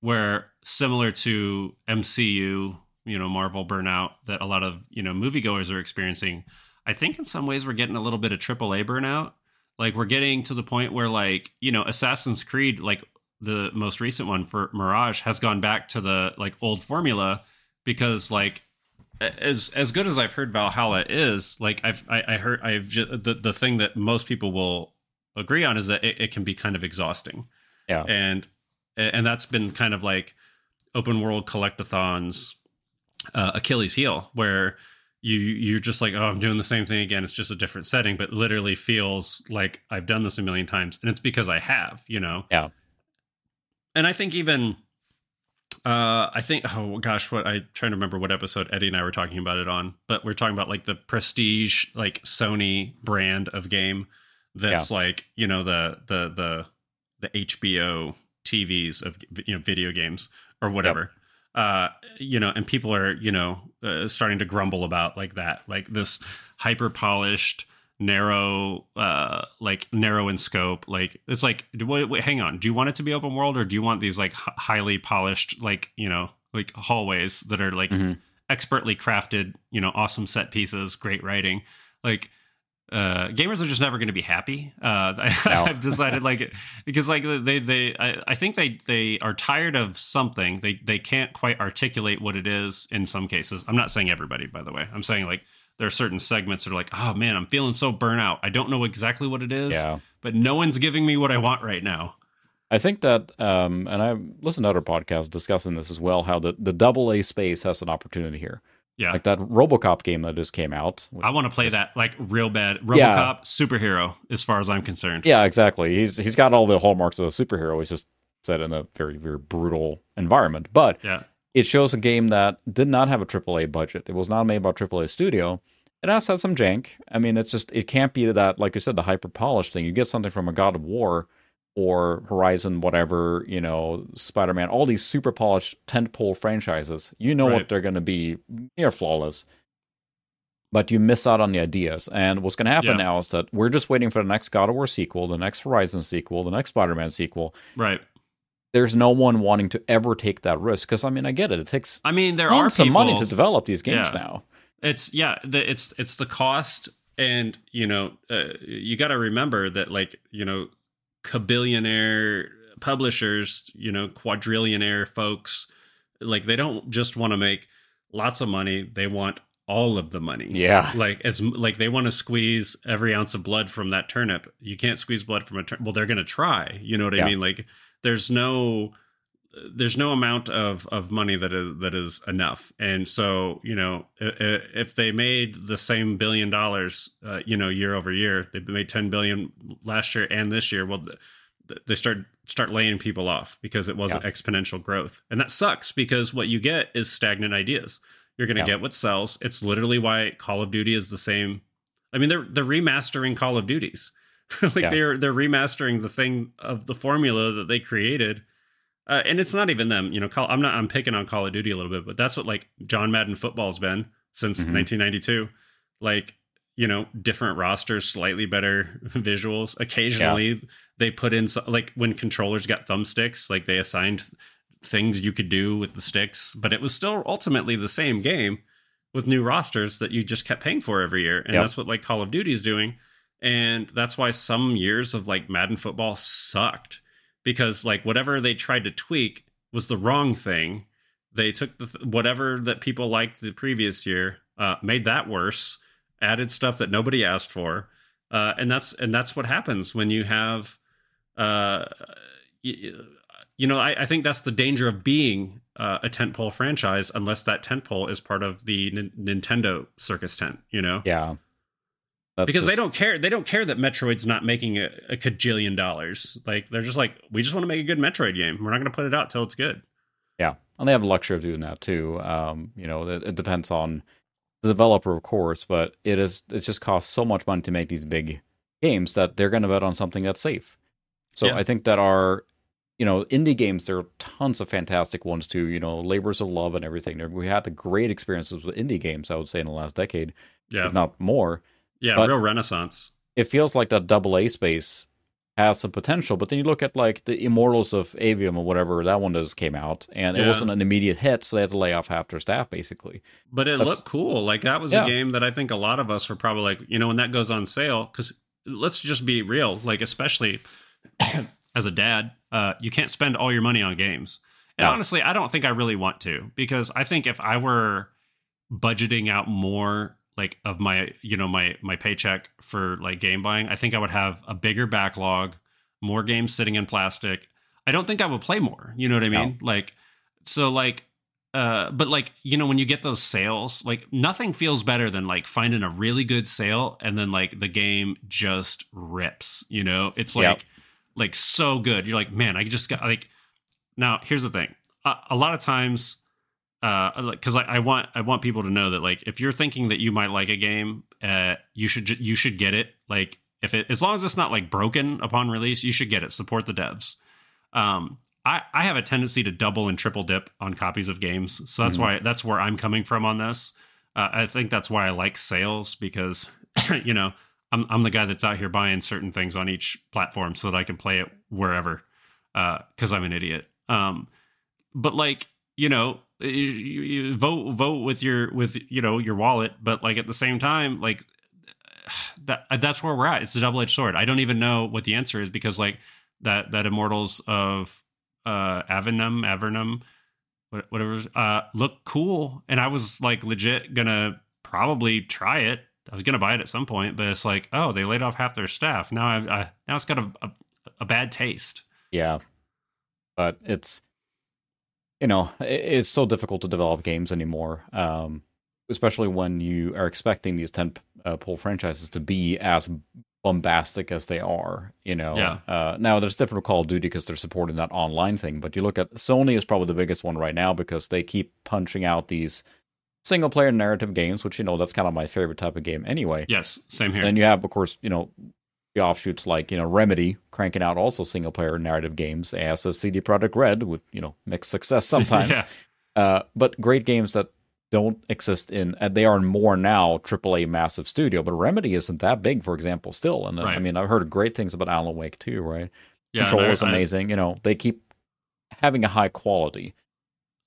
where similar to MCU, you know, Marvel burnout that a lot of you know moviegoers are experiencing. I think in some ways we're getting a little bit of AAA burnout. Like we're getting to the point where like you know Assassin's Creed, like the most recent one for Mirage, has gone back to the like old formula because like as as good as I've heard Valhalla is, like I've I, I heard I've just, the the thing that most people will agree on is that it, it can be kind of exhausting yeah. and and that's been kind of like open world collectathons uh, Achilles heel where you you're just like oh I'm doing the same thing again it's just a different setting but literally feels like I've done this a million times and it's because I have you know Yeah. and I think even uh I think oh gosh what I trying to remember what episode Eddie and I were talking about it on but we're talking about like the prestige like Sony brand of game that's like you know the the the the HBO TVs of you know video games or whatever. Uh, you know, and people are you know uh, starting to grumble about like that, like this hyper polished, narrow, uh, like narrow in scope. Like it's like, wait, wait, hang on, do you want it to be open world or do you want these like h- highly polished, like you know, like hallways that are like Mhm. expertly crafted, you know, awesome set pieces, great writing, like uh gamers are just never going to be happy uh I, No. i've decided like because like they they I, I think they they are tired of something they they can't quite articulate what it is in some cases i'm not saying everybody by the way i'm saying like there are certain segments that are like oh man i'm feeling so burnout i don't know exactly what it is Yeah. but no one's giving me what i want right now I think that, um, and I've listened to other podcasts discussing this as well, how the, the double A space has an opportunity here. Yeah Like that Robocop game that just came out. i want to play is- that like real bad robocop Yeah. superhero as far as i'm concerned Yeah, exactly. He's he's got all the hallmarks of a superhero. He's just set in a very very brutal environment. But yeah it shows a game that did not have a AAA budget. It was not made by a AAA studio. It has had some jank. I mean, it's just it can't be that like you said the hyper polished thing. You get something from a God of War or Horizon, whatever you know, Spider Man, all these super polished tentpole franchises. You know Right. what they're going to be near flawless. But you miss out on the ideas. And what's going to happen Yeah. now is that we're just waiting for the next God of War sequel, the next Horizon sequel, the next Spider Man sequel. right There's no one wanting to ever take that risk because I mean I get it. It takes i mean there are some people money to develop these games Yeah. now. it's yeah the, it's it's the cost and you know uh, you got to remember that like you know cabillionaire publishers you know quadrillionaire folks like they don't just want to make lots of money they want all of the money Yeah. like as like they want to squeeze every ounce of blood from that turnip you can't squeeze blood from a turnip well they're gonna try you know what Yeah. i mean like there's no there's no amount of of money that is that is enough and so you know if they made the same billion dollars uh, you know year over year they made 10 billion last year and this year well they start start laying people off because it wasn't yeah. exponential growth and that sucks because what you get is stagnant ideas you're going to yeah. get what sells it's literally why call of duty is the same i mean they're they're remastering call of duties like yeah. they're they're remastering the thing of the formula that they created uh, and it's not even them. You know, Call, I'm not. I'm picking on Call of Duty a little bit, but that's what like John Madden football's been since mm-hmm. 1992. Like you know, different rosters, slightly better visuals. Occasionally, yeah. they put in like when controllers got thumbsticks, like they assigned things you could do with the sticks, but it was still ultimately the same game with new rosters that you just kept paying for every year. And yep. that's what like Call of Duty is doing. And that's why some years of like Madden football sucked because like whatever they tried to tweak was the wrong thing. They took the whatever that people liked the previous year, uh, made that worse, added stuff that nobody asked for, uh, and that's and that's what happens when you have, uh, you, you know, I, I, think that's the danger of being uh, a tentpole franchise, unless that tentpole is part of the N- Nintendo circus tent. You know, yeah. That's because just... they don't care. They don't care that Metroid's not making a, a cajillion dollars. Like they're just like, we just want to make a good Metroid game. We're not going to put it out till it's good. Yeah, and they have the luxury of doing that too. Um, you know, it, it, depends on the developer, of course, but it is it just costs so much money to make these big games that they're going to bet on something that's safe. So yeah. I think that our you know indie games there are tons of fantastic ones too. You know, labors of love and everything. We had the great experiences with indie games. I would say in the last decade, yeah. if not more. Yeah, but real renaissance. It feels like that double A space has some potential, but then you look at like the Immortals of Aveum or whatever that one just came out, and yeah. it wasn't an immediate hit, so they had to lay off half their staff basically. But it That's, looked cool. Like that was yeah. a game that I think a lot of us were probably like, you know, when that goes on sale, because let's just be real, like especially as a dad, uh, you can't spend all your money on games. And yeah. honestly, I don't think I really want to because I think if I were budgeting out more like of my you know my my paycheck for like game buying i think i would have a bigger backlog more games sitting in plastic. I don't think i would play more you know what i mean? No. like so like uh but like you know when you get those sales like nothing feels better than like finding a really good sale and then like the game just rips you know? It's like yep. like so good. You're like man i just got like now here's the thing. Uh, a lot of times uh because I, I, want i want people to know that like if you're thinking that you might like a game uh you should you should get it. Like if it as long as it's not like broken upon release you should get it. Support the devs. Um i i have a tendency to double and triple dip on copies of games. So that's mm-hmm. why that's where i'm coming from on this. Uh, i think that's why i like sales because you know i'm i'm the guy that's out here buying certain things on each platform so that i can play it wherever uh because i'm an idiot. Um but like you know you, you vote vote with your with you know your wallet but like at the same time like that that's where we're at. It's a double-edged sword. I don't even know what the answer is because like that that immortals of uh avenum avernum whatever uh look cool. And i was like legit gonna probably try it. I was gonna buy it at some point but it's like oh they laid off half their staff. Now i, I now it's got a, a, a bad taste. Yeah. But it's you know, it's so difficult to develop games anymore, um, especially when you are expecting these ten uh, pole franchises to be as bombastic as they are. You know, yeah. Uh, now there's different Call of Duty because they're supporting that online thing, but you look at Sony is probably the biggest one right now because they keep punching out these single player narrative games, which you know that's kind of my favorite type of game anyway. Yes, same here. And you have, of course, you know, the offshoots like you know Remedy cranking out also single player narrative games as a CD Projekt Red with you know mixed success sometimes, yeah. uh, but great games that don't exist in they are more now AAA massive studio. But Remedy isn't that big, for example, still. And uh, right. I mean, I've heard great things about Alan Wake too, right? Yeah, Control is amazing. I, you know, they keep having a high quality.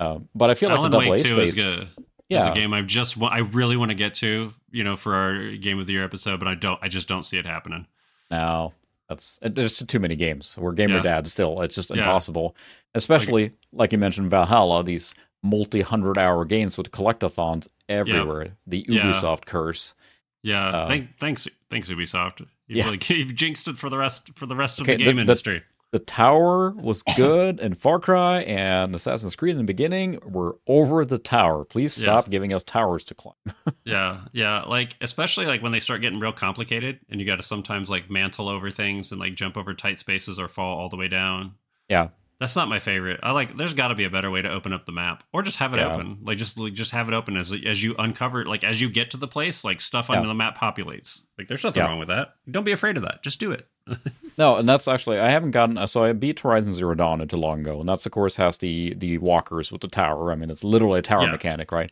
Uh, but I feel Alan like the Wake AA space. Is good yeah. a game I've just I really want to get to, you know, for our game of the year episode, but I don't I just don't see it happening. No, that's there's too many games. We're gamer yeah. dad still. It's just impossible. Especially like, like, you mentioned Valhalla, these multi hundred hour games with collectathons everywhere. Yeah. The Ubisoft curse. Yeah, uh, Thank, thanks, thanks Ubisoft. You've, yeah. really, you've jinxed it for the rest for the rest okay, of the game the, industry. The tower was good and Far Cry and Assassin's Creed in the beginning were over the tower. Please stop yeah. giving us towers to climb. yeah, yeah, like especially like when they start getting real complicated and you got to sometimes like mantle over things and like jump over tight spaces or fall all the way down. Yeah. That's not my favorite. I like. There's got to be a better way to open up the map, or just have it yeah. open. Like just like, just have it open as as you uncover. Like as you get to the place, like stuff yeah. on the map populates. Like there's nothing wrong with that. Don't be afraid of that. Just do it. no, and that's actually I haven't gotten. So I beat Horizon Zero Dawn not too long ago, and that's of course has the the walkers with the tower. I mean, it's literally a tower mechanic, right?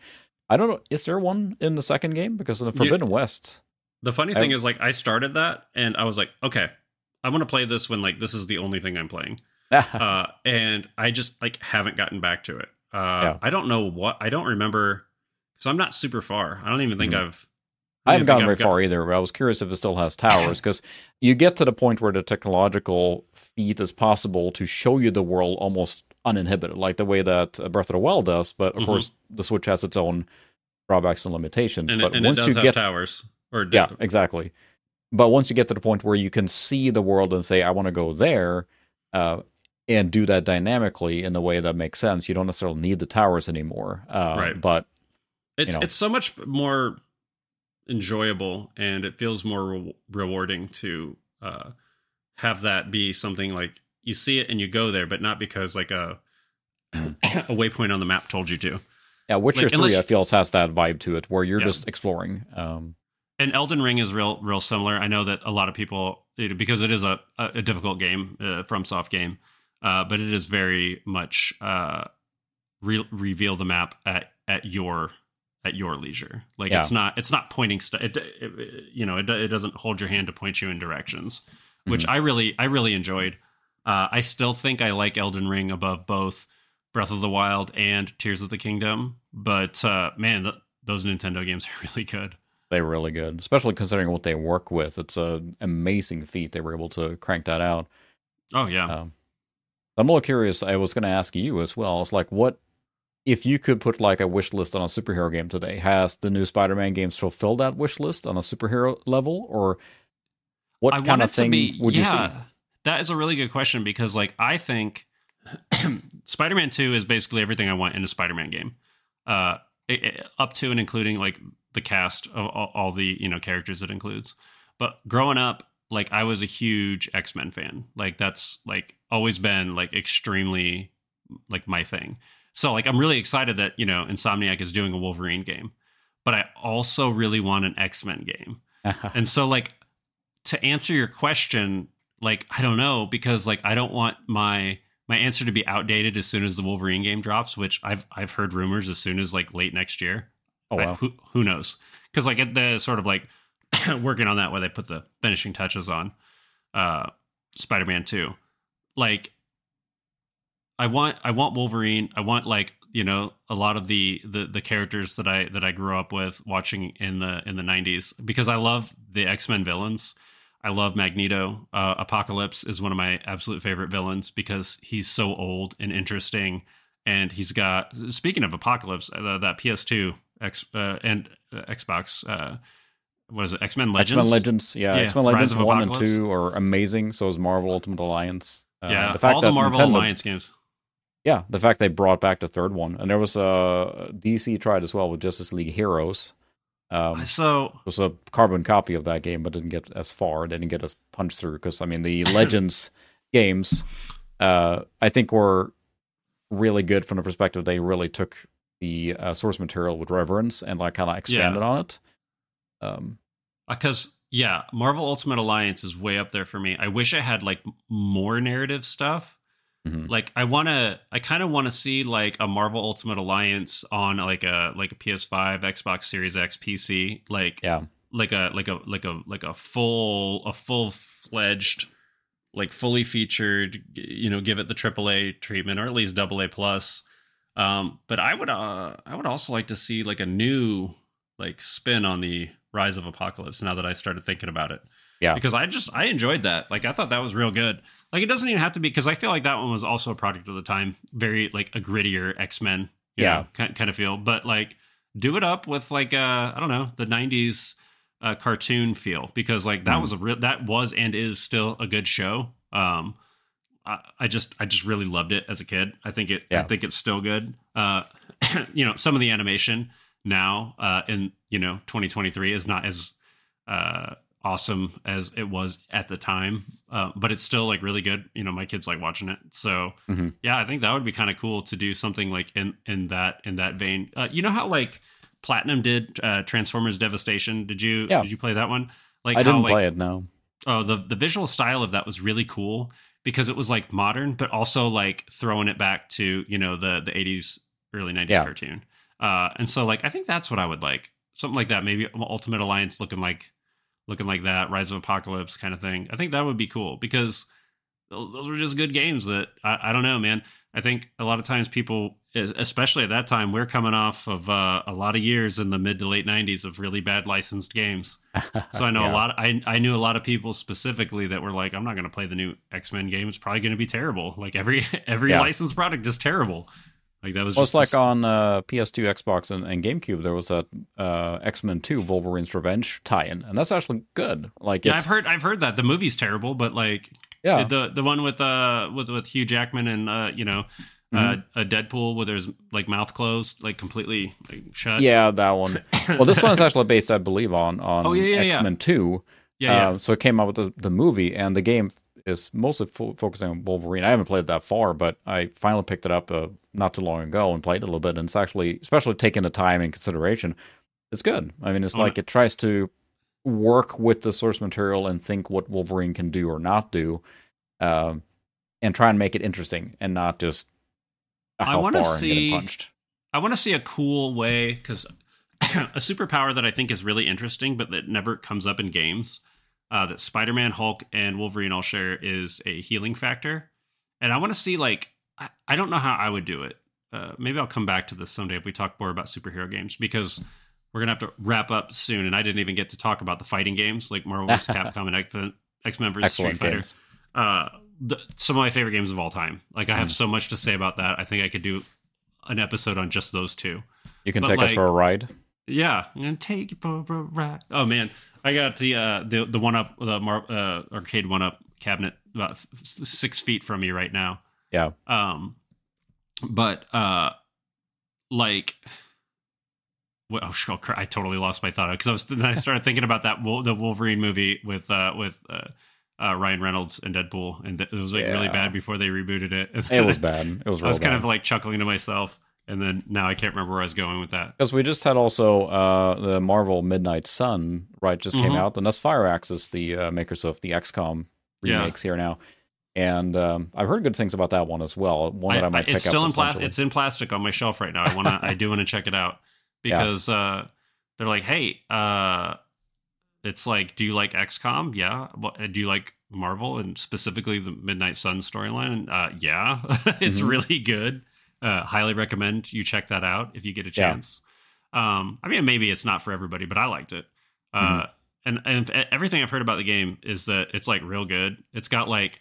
I don't know. Is there one in the second game? Because in the Forbidden you, West. The funny thing I, is, like, I started that, and I was like, okay, I want to play this when like this is the only thing I'm playing uh, and I just like haven't gotten back to it. Uh, yeah. I don't know what I don't remember because I'm not super far. I don't even think mm-hmm. I've. I, haven't gotten very got... far either. But I was curious if it still has towers because you get to the point where the technological feat is possible to show you the world almost uninhibited, like the way that Breath of the Wild does. But of mm-hmm. course, the Switch has its own drawbacks and limitations. And but it, and once you get towers, or yeah, exactly. But once you get to the point where you can see the world and say, "I want to go there," uh, and do that dynamically in the way that makes sense. You don't necessarily need the towers anymore, uh, right? But it's you know. it's so much more enjoyable and it feels more re- rewarding to uh, have that be something like you see it and you go there, but not because like a a waypoint on the map told you to. Yeah, Witcher like, Three, I feel has that vibe to it, where you're yeah. just exploring. Um, and Elden Ring is real, real similar. I know that a lot of people, because it is a, a difficult game, uh, FromSoft game, uh, but it is very much uh, re- reveal the map at at your at your leisure. Like yeah. it's not it's not pointing stuff. It, it, you know it it doesn't hold your hand to point you in directions, which mm-hmm. I really I really enjoyed. Uh, I still think I like Elden Ring above both Breath of the Wild and Tears of the Kingdom, but uh, man, th- those Nintendo games are really good. They're really good, especially considering what they work with. It's an amazing feat they were able to crank that out. Oh yeah. Um, I'm a little curious. I was going to ask you as well. It's like, what if you could put like a wish list on a superhero game today? Has the new Spider-Man games fulfilled that wish list on a superhero level, or what I kind of thing be, would yeah, you see? That is a really good question because, like, I think Spider-Man Two is basically everything I want in a Spider-Man game, uh, it, it, up to and including like the cast of all, all the you know characters it includes. But growing up, like I was a huge X Men fan. Like that's like always been like extremely like my thing. So like I'm really excited that you know Insomniac is doing a Wolverine game, but I also really want an X Men game. and so like to answer your question, like I don't know because like I don't want my my answer to be outdated as soon as the Wolverine game drops, which I've I've heard rumors as soon as like late next year. Oh wow. I, who who knows? Because like at the sort of like working on that where they put the finishing touches on uh Spider-Man 2. Like I want I want Wolverine. I want like, you know, a lot of the the the characters that I that I grew up with watching in the in the 90s because I love the X-Men villains. I love Magneto. Uh, Apocalypse is one of my absolute favorite villains because he's so old and interesting and he's got speaking of Apocalypse, uh, that PS2 X uh, and uh, Xbox uh, what is it? X Men Legends. X Men Legends, yeah. yeah. X Men Legends one and two are amazing. So is Marvel Ultimate Alliance. Uh, yeah, the fact all the Marvel Nintendo, Alliance games. Yeah, the fact they brought back the third one, and there was a uh, DC tried as well with Justice League Heroes. Um, so it was a carbon copy of that game, but didn't get as far. Didn't get as punched through because I mean the Legends games, uh, I think were really good from the perspective they really took the uh, source material with reverence and like kind of expanded yeah. on it. Um, because uh, yeah, Marvel Ultimate Alliance is way up there for me. I wish I had like more narrative stuff. Mm-hmm. Like I want to, I kind of want to see like a Marvel Ultimate Alliance on like a like a PS5, Xbox Series X, PC. Like yeah, like a like a like a like a full a full fledged like fully featured you know give it the AAA treatment or at least AA plus um but i would uh i would also like to see like a new like spin on the Rise of Apocalypse now that I started thinking about it. Yeah. Because I just I enjoyed that. Like I thought that was real good. Like it doesn't even have to be because I feel like that one was also a project of the time, very like a grittier X-Men, yeah, know, kind, kind of feel. But like do it up with like uh I don't know, the 90s uh cartoon feel because like that mm. was a real that was and is still a good show. Um I, I just I just really loved it as a kid. I think it Yeah. I think it's still good. Uh, you know, some of the animation now uh, in you know 2023 is not as uh, awesome as it was at the time, uh, but it's still like really good. You know, my kids like watching it, so Mhm. yeah, I think that would be kind of cool to do something like in in that in that vein. Uh, you know how like Platinum did uh, Transformers Devastation? Did you Yeah. did you play that one? Like I how, didn't like, play it. No. oh the the visual style of that was really cool because it was like modern but also like throwing it back to you know the the 80s early 90s Yeah. cartoon uh and so like i think that's what i would like something like that maybe ultimate alliance looking like looking like that rise of apocalypse kind of thing i think that would be cool because those were just good games that I, I don't know man i think a lot of times people especially at that time we're coming off of uh, a lot of years in the mid to late 90s of really bad licensed games so I know Yeah. a lot. I I knew a lot of people specifically that were like, I'm not going to play the new X Men game. It's probably going to be terrible. Like every every Yeah. licensed product is terrible. Like that was Well, just it's like this- on uh, PS2, Xbox, and, and GameCube. There was a uh, X Men Two: Wolverine's Revenge tie-in, and that's actually good. Like, yeah, I've heard I've heard that the movie's terrible, but like yeah, the the one with uh with with Hugh Jackman and uh you know. Mm-hmm. Uh, a Deadpool with his like mouth closed, like completely like, shut. yeah, that one. Well, this one's actually based, I believe, on on Oh, yeah, yeah. X Men Two. yeah, yeah. Uh, so it came out with the, the movie, and the game is mostly fo- focusing on Wolverine. I haven't played it that far, but I finally picked it up uh, not too long ago and played it a little bit. And it's actually, especially taking the time and consideration, it's good. I mean, it's Oh, like it tries to work with the source material and think what Wolverine can do or not do, um, and try and make it interesting and not just a I health wanna bar and getting see- punched. I want to see a cool way because a superpower that I think is really interesting, but that never comes up in games, uh, that Spider Man, Hulk, and Wolverine all share is a healing factor. And I want to see, like, I, I don't know how I would do it. Uh, maybe I'll come back to this someday if we talk more about superhero games because we're gonna have to wrap up soon. And I didn't even get to talk about the fighting games like Marvel vs. Capcom and X Men vs. Street Fighter uh, the, some of my favorite games of all time. Like I have Mm. so much to say about that. I think I could do an episode on just those two. You can but take us for a ride. Yeah, and take it for a ride. Oh man, I got the uh, the the one up the Mar- uh, Arcade1Up cabinet about f- six feet from me right now. Yeah. Um, but uh, like. What, oh, oh, I totally lost my thought because I was then I started thinking about that the Wolverine movie with uh with uh, uh Ryan Reynolds and Deadpool and it was like really bad before they rebooted it. It was bad. It was. I was real kind bad. of like chuckling to myself, and then now I can't remember where I was going with that. Because we just had also uh, the Marvel Midnight Sun, right, just came Mhm. out, and that's Firaxis, the uh, makers of the XCOM Yeah. remakes here now. And um, I've heard good things about that one as well. One that I, might pick it's still in plastic. It's in plastic on my shelf right now. I want to. I do want to check it out because uh, they're like, hey, uh, it's like, do you like XCOM? Yeah. Do you like Marvel and specifically the Midnight Sun storyline? Uh, yeah, it's Mhm. really good. Uh, highly recommend you check that out if you get a Yeah. chance. Um, I mean, maybe it's not for everybody, but I liked it. Uh, Mhm. and and everything I've heard about the game is that it's like real good. It's got like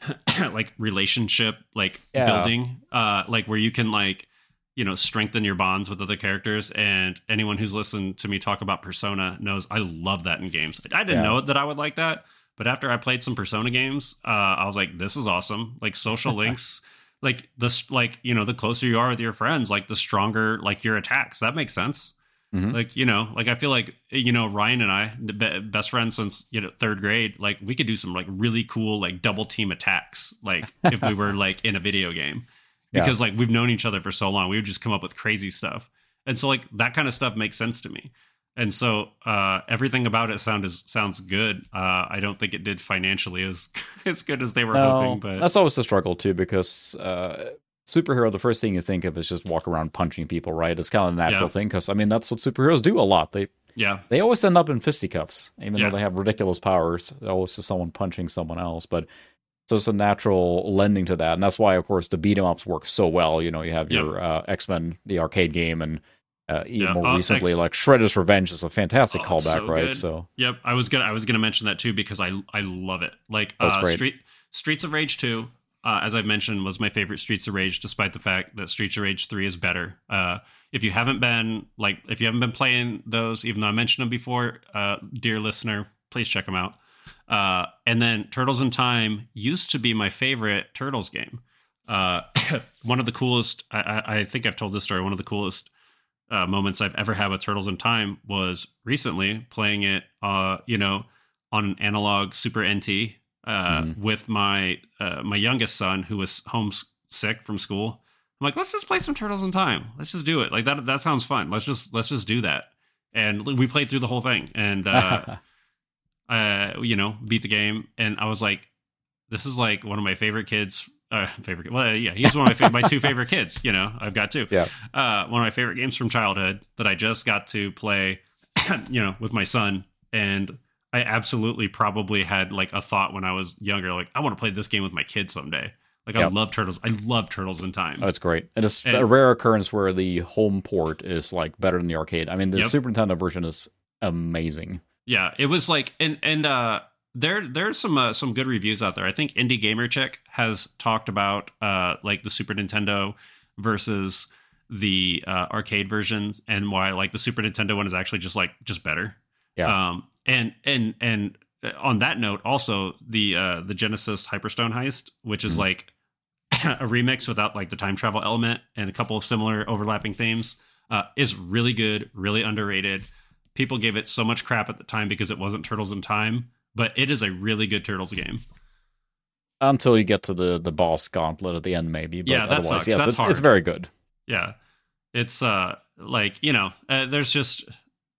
like relationship like Yeah. building uh like where you can like you know strengthen your bonds with other characters and anyone who's listened to me talk about persona knows i love that in games i didn't Yeah. know that i would like that but after i played some persona games uh i was like this is awesome like social links like this like you know the closer you are with your friends like the stronger like your attacks. That makes sense. Mhm. like you know like i feel like you know ryan and i the be- best friends since you know third grade like we could do some like really cool like double team attacks like if we were like in a video game. Yeah. because like we've known each other for so long we would just come up with crazy stuff. And so like that kind of stuff makes sense to me and so uh everything about it sound is, sounds good uh i don't think it did financially as as good as they were No, hoping but that's always the struggle too, because uh, superhero, the first thing you think of is just walk around punching people, right? It's kind of a natural Yeah. thing, because I mean that's what superheroes do a lot. They yeah they always end up in fisticuffs, even Yeah. though they have ridiculous powers. Always just someone punching someone else, but so it's a natural lending to that, and that's why, of course, the beat 'em ups work so well. You know, you have your uh, X Men, the arcade game, and uh, even Yeah. more Oh, recently, like Shredder's Revenge is a fantastic Oh, callback, so right? good. So Yep, I was gonna I was gonna mention that too because I I love it. Like That's uh, great. Street Streets of Rage two, uh, as I've mentioned, was my favorite Streets of Rage, despite the fact that Streets of Rage three is better. Uh, if you haven't been like if you haven't been playing those, even though I mentioned them before, uh, dear listener, please check them out. Uh, and then Turtles in Time used to be my favorite Turtles game. Uh, one of the coolest, I, I, think I've told this story. One of the coolest uh, moments I've ever had with Turtles in Time was recently playing it, uh, you know, on an Analogue Super NT uh, mm. with my uh, my youngest son who was homesick from school. I'm like, let's just play some Turtles in Time. Let's just do it. Like that. That sounds fun. Let's just let's just do that. And we played through the whole thing, and uh, uh, you know, beat the game. And I was like, this is like one of my favorite kids. Uh, favorite. Well, yeah, he's one of my, my two favorite kids. You know, I've got two. Yeah. Uh, one of my favorite games from childhood that I just got to play. you know, with my son, and I absolutely probably had like a thought when I was younger, like I want to play this game with my kids someday. Like yep. I love turtles. I love turtles in time. Oh, it's great, and it's and, a rare occurrence where the home port is like better than the arcade. I mean, the yep. Super Nintendo version is amazing. Yeah, it was like, and and uh, there there's some uh, some good reviews out there. I think Indie Gamer Chick has talked about uh like the Super Nintendo versus the uh, arcade versions and why like the Super Nintendo one is actually just like just better. Yeah. Um, and and and uh, on that note, also the uh, the Genesis Hyperstone heist, which is mm-hmm. like a remix without like the time travel element and a couple of similar overlapping themes, uh, is really good, really underrated. People gave it so much crap at the time because it wasn't Turtles in Time, but it is a really good Turtles game. Until you get to the the boss gauntlet at the end, maybe. But yeah, that sucks. Yes, That's it's, hard. it's very good. Yeah, it's uh like you know, uh, there's just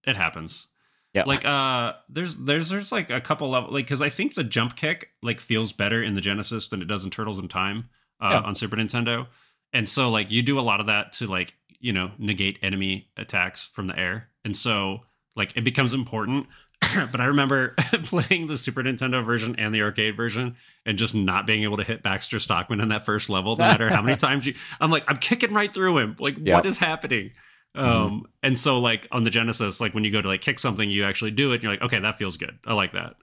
it happens. Yeah. Like uh there's there's there's like a couple level like cuz I think the jump kick like feels better in the Genesis than it does in Turtles in Time uh, yeah. on Super Nintendo. And so like you do a lot of that to like, you know, negate enemy attacks from the air. And so like it becomes important. but I remember playing the Super Nintendo version and the arcade version and just not being able to hit Baxter Stockman in that first level no matter how many times you I'm like I'm kicking right through him. Like yep. what is happening? Mm-hmm. Um, and so like on the Genesis, like when you go to like kick something, you actually do it. And you're like, okay, that feels good. I like that.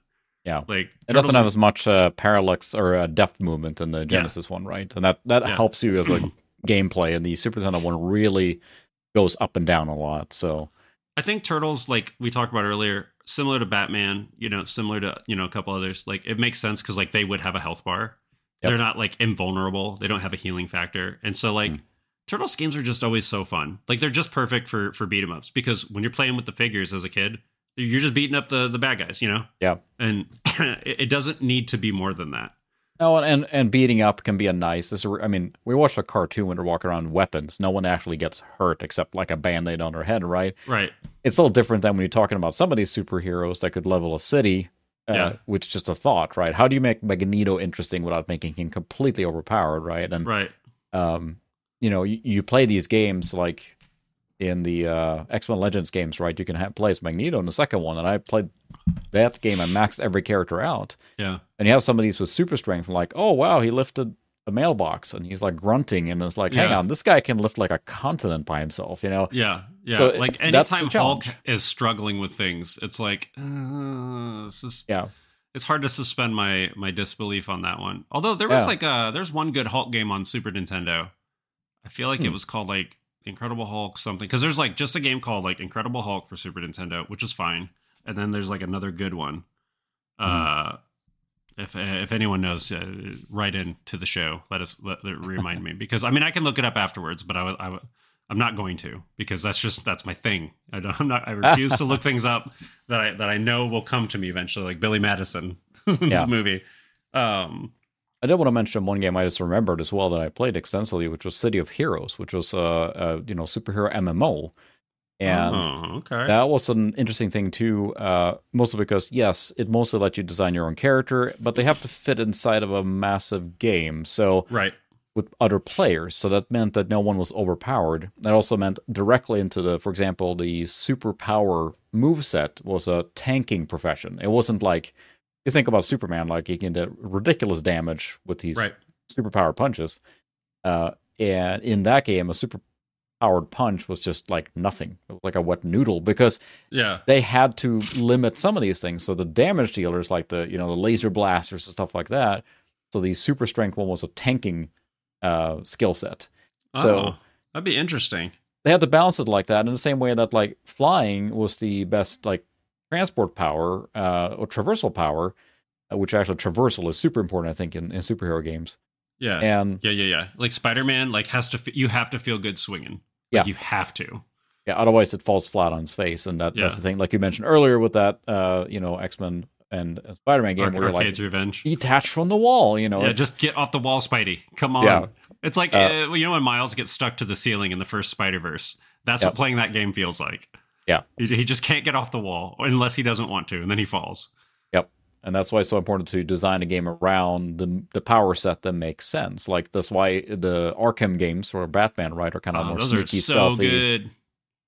Yeah, like it doesn't have as much uh, parallax or uh, depth movement in the Genesis yeah. one, right? And that that yeah. helps you as a gameplay. And the Super Nintendo one really goes up and down a lot. So I think Turtles, like we talked about earlier, similar to Batman, you know, similar to you know a couple others, like it makes sense because like they would have a health bar. Yep. They're not like invulnerable. They don't have a healing factor, and so like. Mm Turtles games are just always so fun. Like they're just perfect for for beat 'em ups because when you're playing with the figures as a kid, you're just beating up the the bad guys, you know. Yeah. And it doesn't need to be more than that. No, and and beating up can be a nice. This, I mean, we watched a cartoon when they're walking around weapons. No one actually gets hurt except like a band aid on their head, right? Right. It's a little different than when you're talking about some of these superheroes that could level a city. Uh, yeah. With just a thought, right? How do you make Magneto interesting without making him completely overpowered, right? And right. Um, you know you, you play these games like in the uh, X Men Legends games, right? You can have, play as Magneto in the second one, and I played that game and maxed every character out. Yeah, and you have some of these with super strength, like oh wow, he lifted a mailbox, and he's like grunting, and it's like, hang on, this guy can lift like a continent by himself, you know? Yeah, yeah. So like anytime Hulk is struggling with things, it's like uh, this is yeah. It's hard to suspend my my disbelief on that one. Although there was yeah. like a there's one good Hulk game on Super Nintendo I feel like hmm. it was called like Incredible Hulk something because there's like just a game called like Incredible Hulk for Super Nintendo, which is fine, and then there's like another good one. Hmm. Uh, if if anyone knows, uh, write in to the show. Let us let, remind me because I mean I can look it up afterwards, but I would I I'm not going to because that's just that's my thing. I don't, I'm not. I refuse to look things up that I that I know will come to me eventually, like Billy Madison, yeah. the movie. Um, I did want to mention one game I just remembered as well that I played extensively, which was City of Heroes, which was a, a you know superhero MMO, and oh, okay. that was an interesting thing too. Uh, mostly because yes, it mostly lets you design your own character, but they have to fit inside of a massive game. So right with other players. So that meant that no one was overpowered. That also meant directly into the, for example, the superpower move set was a tanking profession. It wasn't like you think about Superman, like he can do ridiculous damage with these right. superpowered punches. Uh, and in that game, a super powered punch was just like nothing. It was like a wet noodle because yeah, they had to limit some of these things. So the damage dealers, like the you know the laser blasters and stuff like that. So the super strength one was a tanking uh, skill set. Oh, so that'd be interesting. They had to balance it like that in the same way that like flying was the best like transport power uh, or traversal power, uh, which actually traversal is super important, I think, in, in superhero games. Yeah, And yeah, yeah, yeah. Like Spider Man, like has to. f- You have to feel good swinging. Yeah. You have to. yeah, otherwise it falls flat on its face, and that, that's the thing. Like you mentioned earlier with that, uh, you know, X Men and Spider Man game, Arc- where you're like Revenge. detached from the wall. You know, Yeah, just get off the wall, Spidey. Come on. Yeah. It's like Uh, uh, you know when Miles gets stuck to the ceiling in the first Spider Verse. That's Yep. what playing that game feels like. Yeah. he, he just can't get off the wall unless he doesn't want to, and then he falls. Yep. And that's why it's so important to design a game around the the power set that makes sense. Like that's why the Arkham games for Batman, right, are kind of Oh, more those are sneaky, so stealthy, good.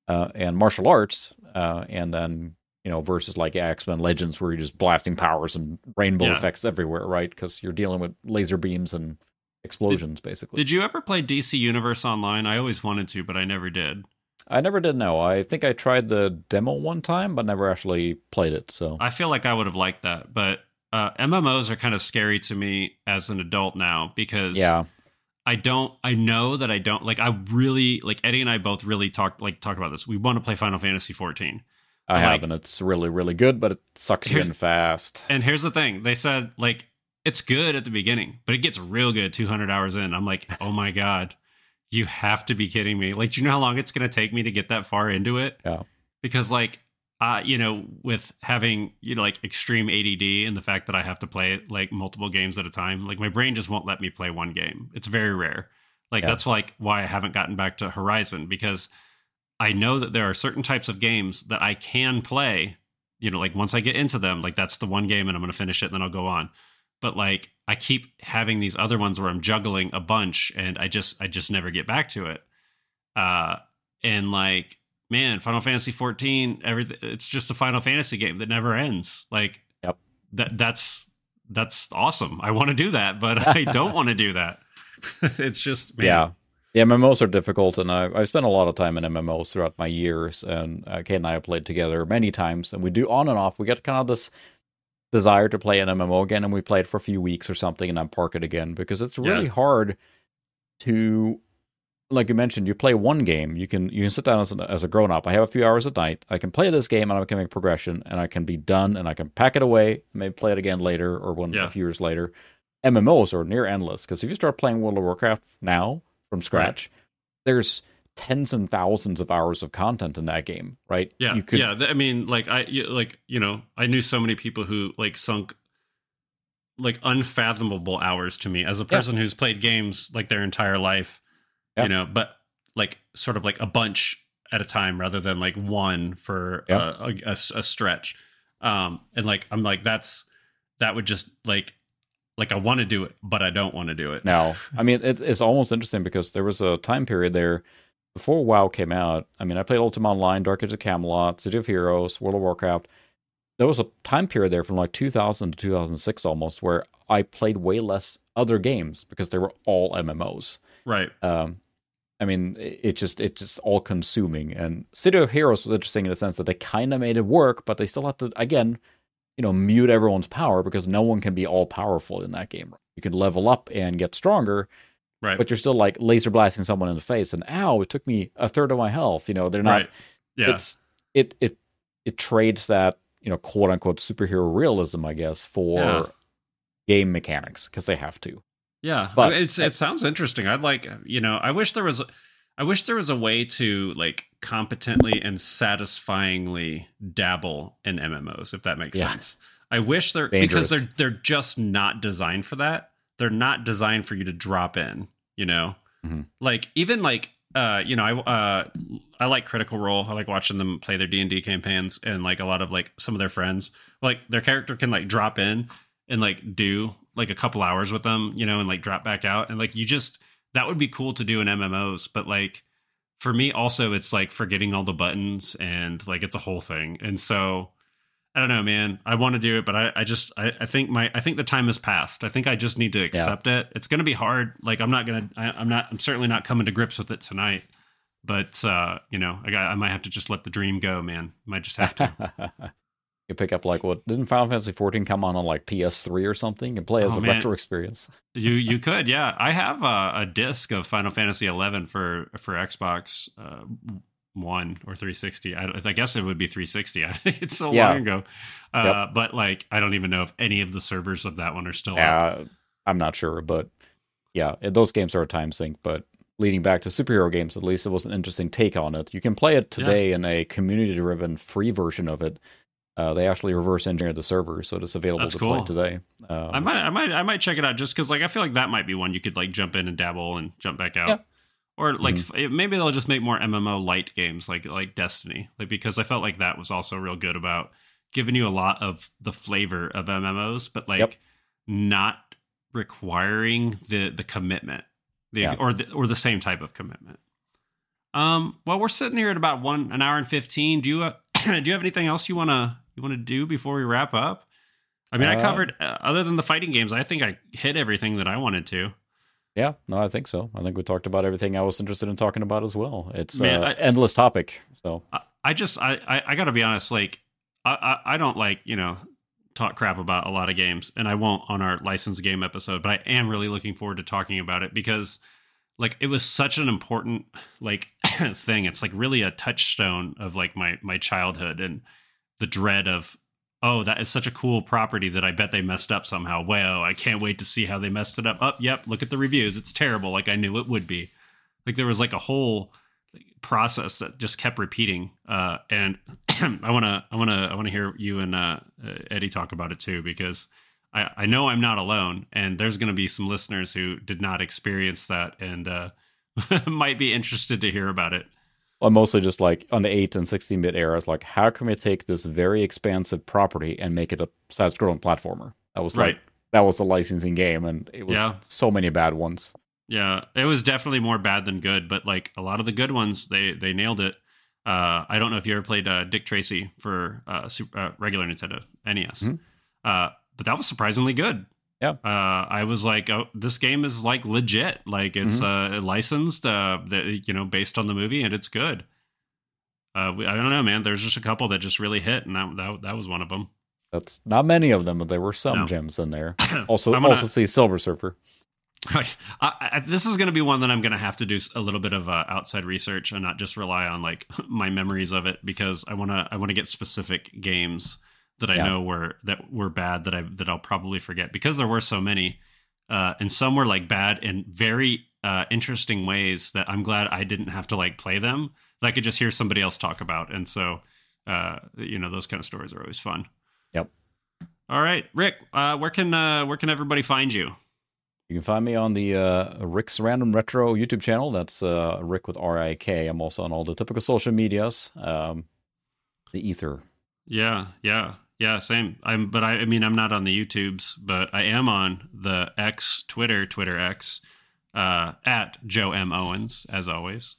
uh, and martial arts, uh, and then you know versus like X Men Legends, where you're just blasting powers and rainbow Yeah. effects everywhere, right? Because you're dealing with laser beams and explosions, basically. Did you ever play DC Universe Online? I always wanted to, but I never did. I never did know. I think I tried the demo one time, but never actually played it. So I feel like I would have liked that, but uh, MMOs are kind of scary to me as an adult now because yeah, I don't. I know that I don't like. I really like Eddie and I both really talked like talk about this. We want to play Final Fantasy 14. I like- have, and it's really, really good, but it sucks you in fast. And here's the thing: they said like it's good at the beginning, but it gets real good 200 hours in. I'm like, oh my god, you have to be kidding me! Like, do you know how long it's going to take me to get that far into it? Yeah. Because like, uh, you know, with having you know like extreme ADD and the fact that I have to play like multiple games at a time, like my brain just won't let me play one game. It's very rare. Like Yeah. that's like why I haven't gotten back to Horizon because I know that there are certain types of games that I can play. You know, like once I get into them, like that's the one game and I'm going to finish it and then I'll go on. But like I keep having these other ones where I'm juggling a bunch and I just I just never get back to it. Uh and like man, Final Fantasy 14 everything it's just a Final Fantasy game that never ends. Like Yep. that that's that's awesome. I want to do that, but I don't want to do that. it's just man, Yeah. The MMOs are difficult, and I, I've spent a lot of time in MMOs throughout my years. And uh, Kate and I have played together many times, and we do on and off. We get kind of this desire to play an MMO again, and we play it for a few weeks or something, and then park it again because it's really Yeah. hard to, like you mentioned, you play one game. You can you can sit down as, a as a grown up. I have a few hours at night. I can play this game, and I can make progression, and I can be done, and I can pack it away, maybe play it again later or one Yeah. a few years later. MMOs are near endless because if you start playing World of Warcraft now from scratch, there's tens and thousands of hours of content in that game, right? Yeah, you could, yeah. I mean, like I, like you know, I knew so many people who like sunk like unfathomable hours to me as a Yeah. person who's played games like their entire life. Yeah. You know, but like sort of like a bunch at a time rather than like one for Yeah. a, a a stretch. Um, and like I'm like that's that would just like like I want to do it, but I don't want to do it. Now, I mean, it, it's almost interesting because there was a time period there before WoW came out. I mean, I played Ultima Online, Dark Age of Camelot, City of Heroes, World of Warcraft. There was a time period there from like 2000 to 2006 almost where I played way less other games because they were all MMOs. Right. Um, I mean, it just it's just all consuming. And City of Heroes was interesting in the sense that they kind of made it work, but they still had to again, you know, mute everyone's power because no one can be all powerful in that game. You can level up and get stronger, Right. but you're still like laser blasting someone in the face, and ow, it took me a third of my health. You know, they're not. right. Yeah. It's it it it trades that you know quote unquote superhero realism, I guess, for Yeah. game mechanics because they have to. Yeah, But- it's it sounds interesting. I'd like you know. I wish there was, I wish there was a way to like competently and satisfyingly dabble in MMOs, if that makes Yeah. sense. I wish they're because they're they're just not designed for that. They're not designed for you to drop in. You know, Mhm. like even like uh you know I uh I like Critical Role. I like watching them play their D and D campaigns and like a lot of like some of their friends. Like their character can like drop in and like do like a couple hours with them, you know, and like drop back out. And like you just that would be cool to do in MMOs, but like for me also it's like forgetting all the buttons and like it's a whole thing. And so I don't know, man. I want to do it, but I, I just I, I think my I think the time has passed. I think I just need to accept it. It's gonna be hard. Like I'm not gonna I, I'm not I'm certainly not coming to grips with it tonight. But uh, you know, I got I might have to just let the dream go, man. Might just have to. you pick up like what didn't Final Fantasy 14 come on on like PS3 or something and play as Oh, a man. retro experience? You you could, yeah. I have a, a disc of Final Fantasy 11 for for Xbox. Uh, One or 360. I, I guess it would be 360. it's so Yeah. long ago. Uh, Yep. But like, I don't even know if any of the servers of that one are still up. Yeah, I'm not sure, but yeah, those games are a time sink. But leading back to superhero games, at least it was an interesting take on it. You can play it today in a community-driven free version of it. Uh, they actually reverse engineered the server, so it's available That's to cool. play today. Um, I might, I might, I might check it out just because, like, I feel like that might be one you could like jump in and dabble and jump back out, Yeah. Or like Mhm. f- maybe they'll just make more MMO light games like like Destiny, like because I felt like that was also real good about giving you a lot of the flavor of MMOs, but like Yep. not requiring the the commitment, the Yeah. or the or the same type of commitment. Um, well, we're sitting here at about one an hour and fifteen. Do you uh, do you have anything else you wanna you wanna do before we wrap up? I mean, I Uh, covered uh, other than the fighting games. I think I hit everything that I wanted to. Yeah, no, I think so. I think we talked about everything I was interested in talking about as well. It's Man, uh, endless topic. So I, I just I, I I gotta be honest. Like I, I I don't like you know talk crap about a lot of games, and I won't on our licensed game episode. But I am really looking forward to talking about it because like it was such an important like thing. It's like really a touchstone of like my my childhood and the dread of oh that is such a cool property that I bet they messed up somehow. Wow, I can't wait to see how they messed it up. Up, yep, look at the reviews. It's terrible. Like I knew it would be. Like there was like a whole process that just kept repeating. Uh, and I want to, I want to, I want to hear you and uh, uh, Eddie talk about it too, because I, I know I'm not alone, and there's going to be some listeners who did not experience that and uh, might be interested to hear about it. I'm mostly just like on the 8 and 16 bit era, it's like, how can we take this very expansive property and make it a side scrolling platformer? That was like, Right. that was the licensing game, and it was Yeah. so many bad ones. Yeah, it was definitely more bad than good, but like a lot of the good ones, they they nailed it. Uh, I don't know if you ever played uh, Dick Tracy for uh, super, uh, regular Nintendo NES, Mhm. uh, but that was surprisingly good. Yeah. uh, I was like, oh, this game is like legit, like it's uh, licensed, uh, that you know, based on the movie, and it's good. Uh, we- I don't know, man. There's just a couple that just really hit, and that that, that was one of them. That's not many of them, but there were some No. gems in there. Also, I'm gonna- also see Silver Surfer. I, I, this is going to be one that I'm going to have to do a little bit of uh, outside research and not just rely on like my memories of it because I want to I want to get specific games that I Yeah. know were that were bad that I that I'll probably forget because there were so many uh, and some were like bad in very uh, interesting ways that I'm glad I didn't have to like play them that I could just hear somebody else talk about and so uh, you know those kind of stories are always fun. Yep. All right, Rik, uh, where can uh, where can everybody find you? You can find me on the uh, Rik's Random Retro YouTube channel. That's uh, Rik with R I K. I'm also on all the typical social medias. Um, the Ether. Yeah, yeah, yeah. Same. I'm, but I, I mean, I'm not on the YouTubes, but I am on the X Twitter, Twitter X, uh, at Joe M Owens, as always.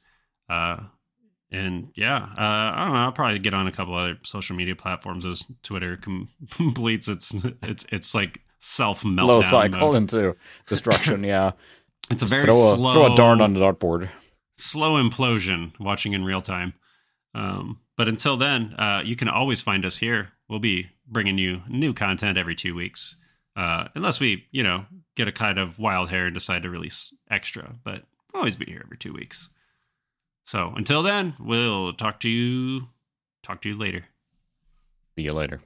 Uh, and yeah, uh, I don't know. I'll probably get on a couple other social media platforms as Twitter com- completes its its its like self meltdown. Low cycle mode. into destruction. yeah. It's a very throw a, slow, throw a dart on the dartboard. slow implosion watching in real time. Um, but until then, uh, you can always find us here. We'll be bringing you new content every two weeks, uh, unless we, you know, get a kind of wild hair and decide to release extra. But we'll always be here every two weeks. So until then, we'll talk to you. Talk to you later. See you later.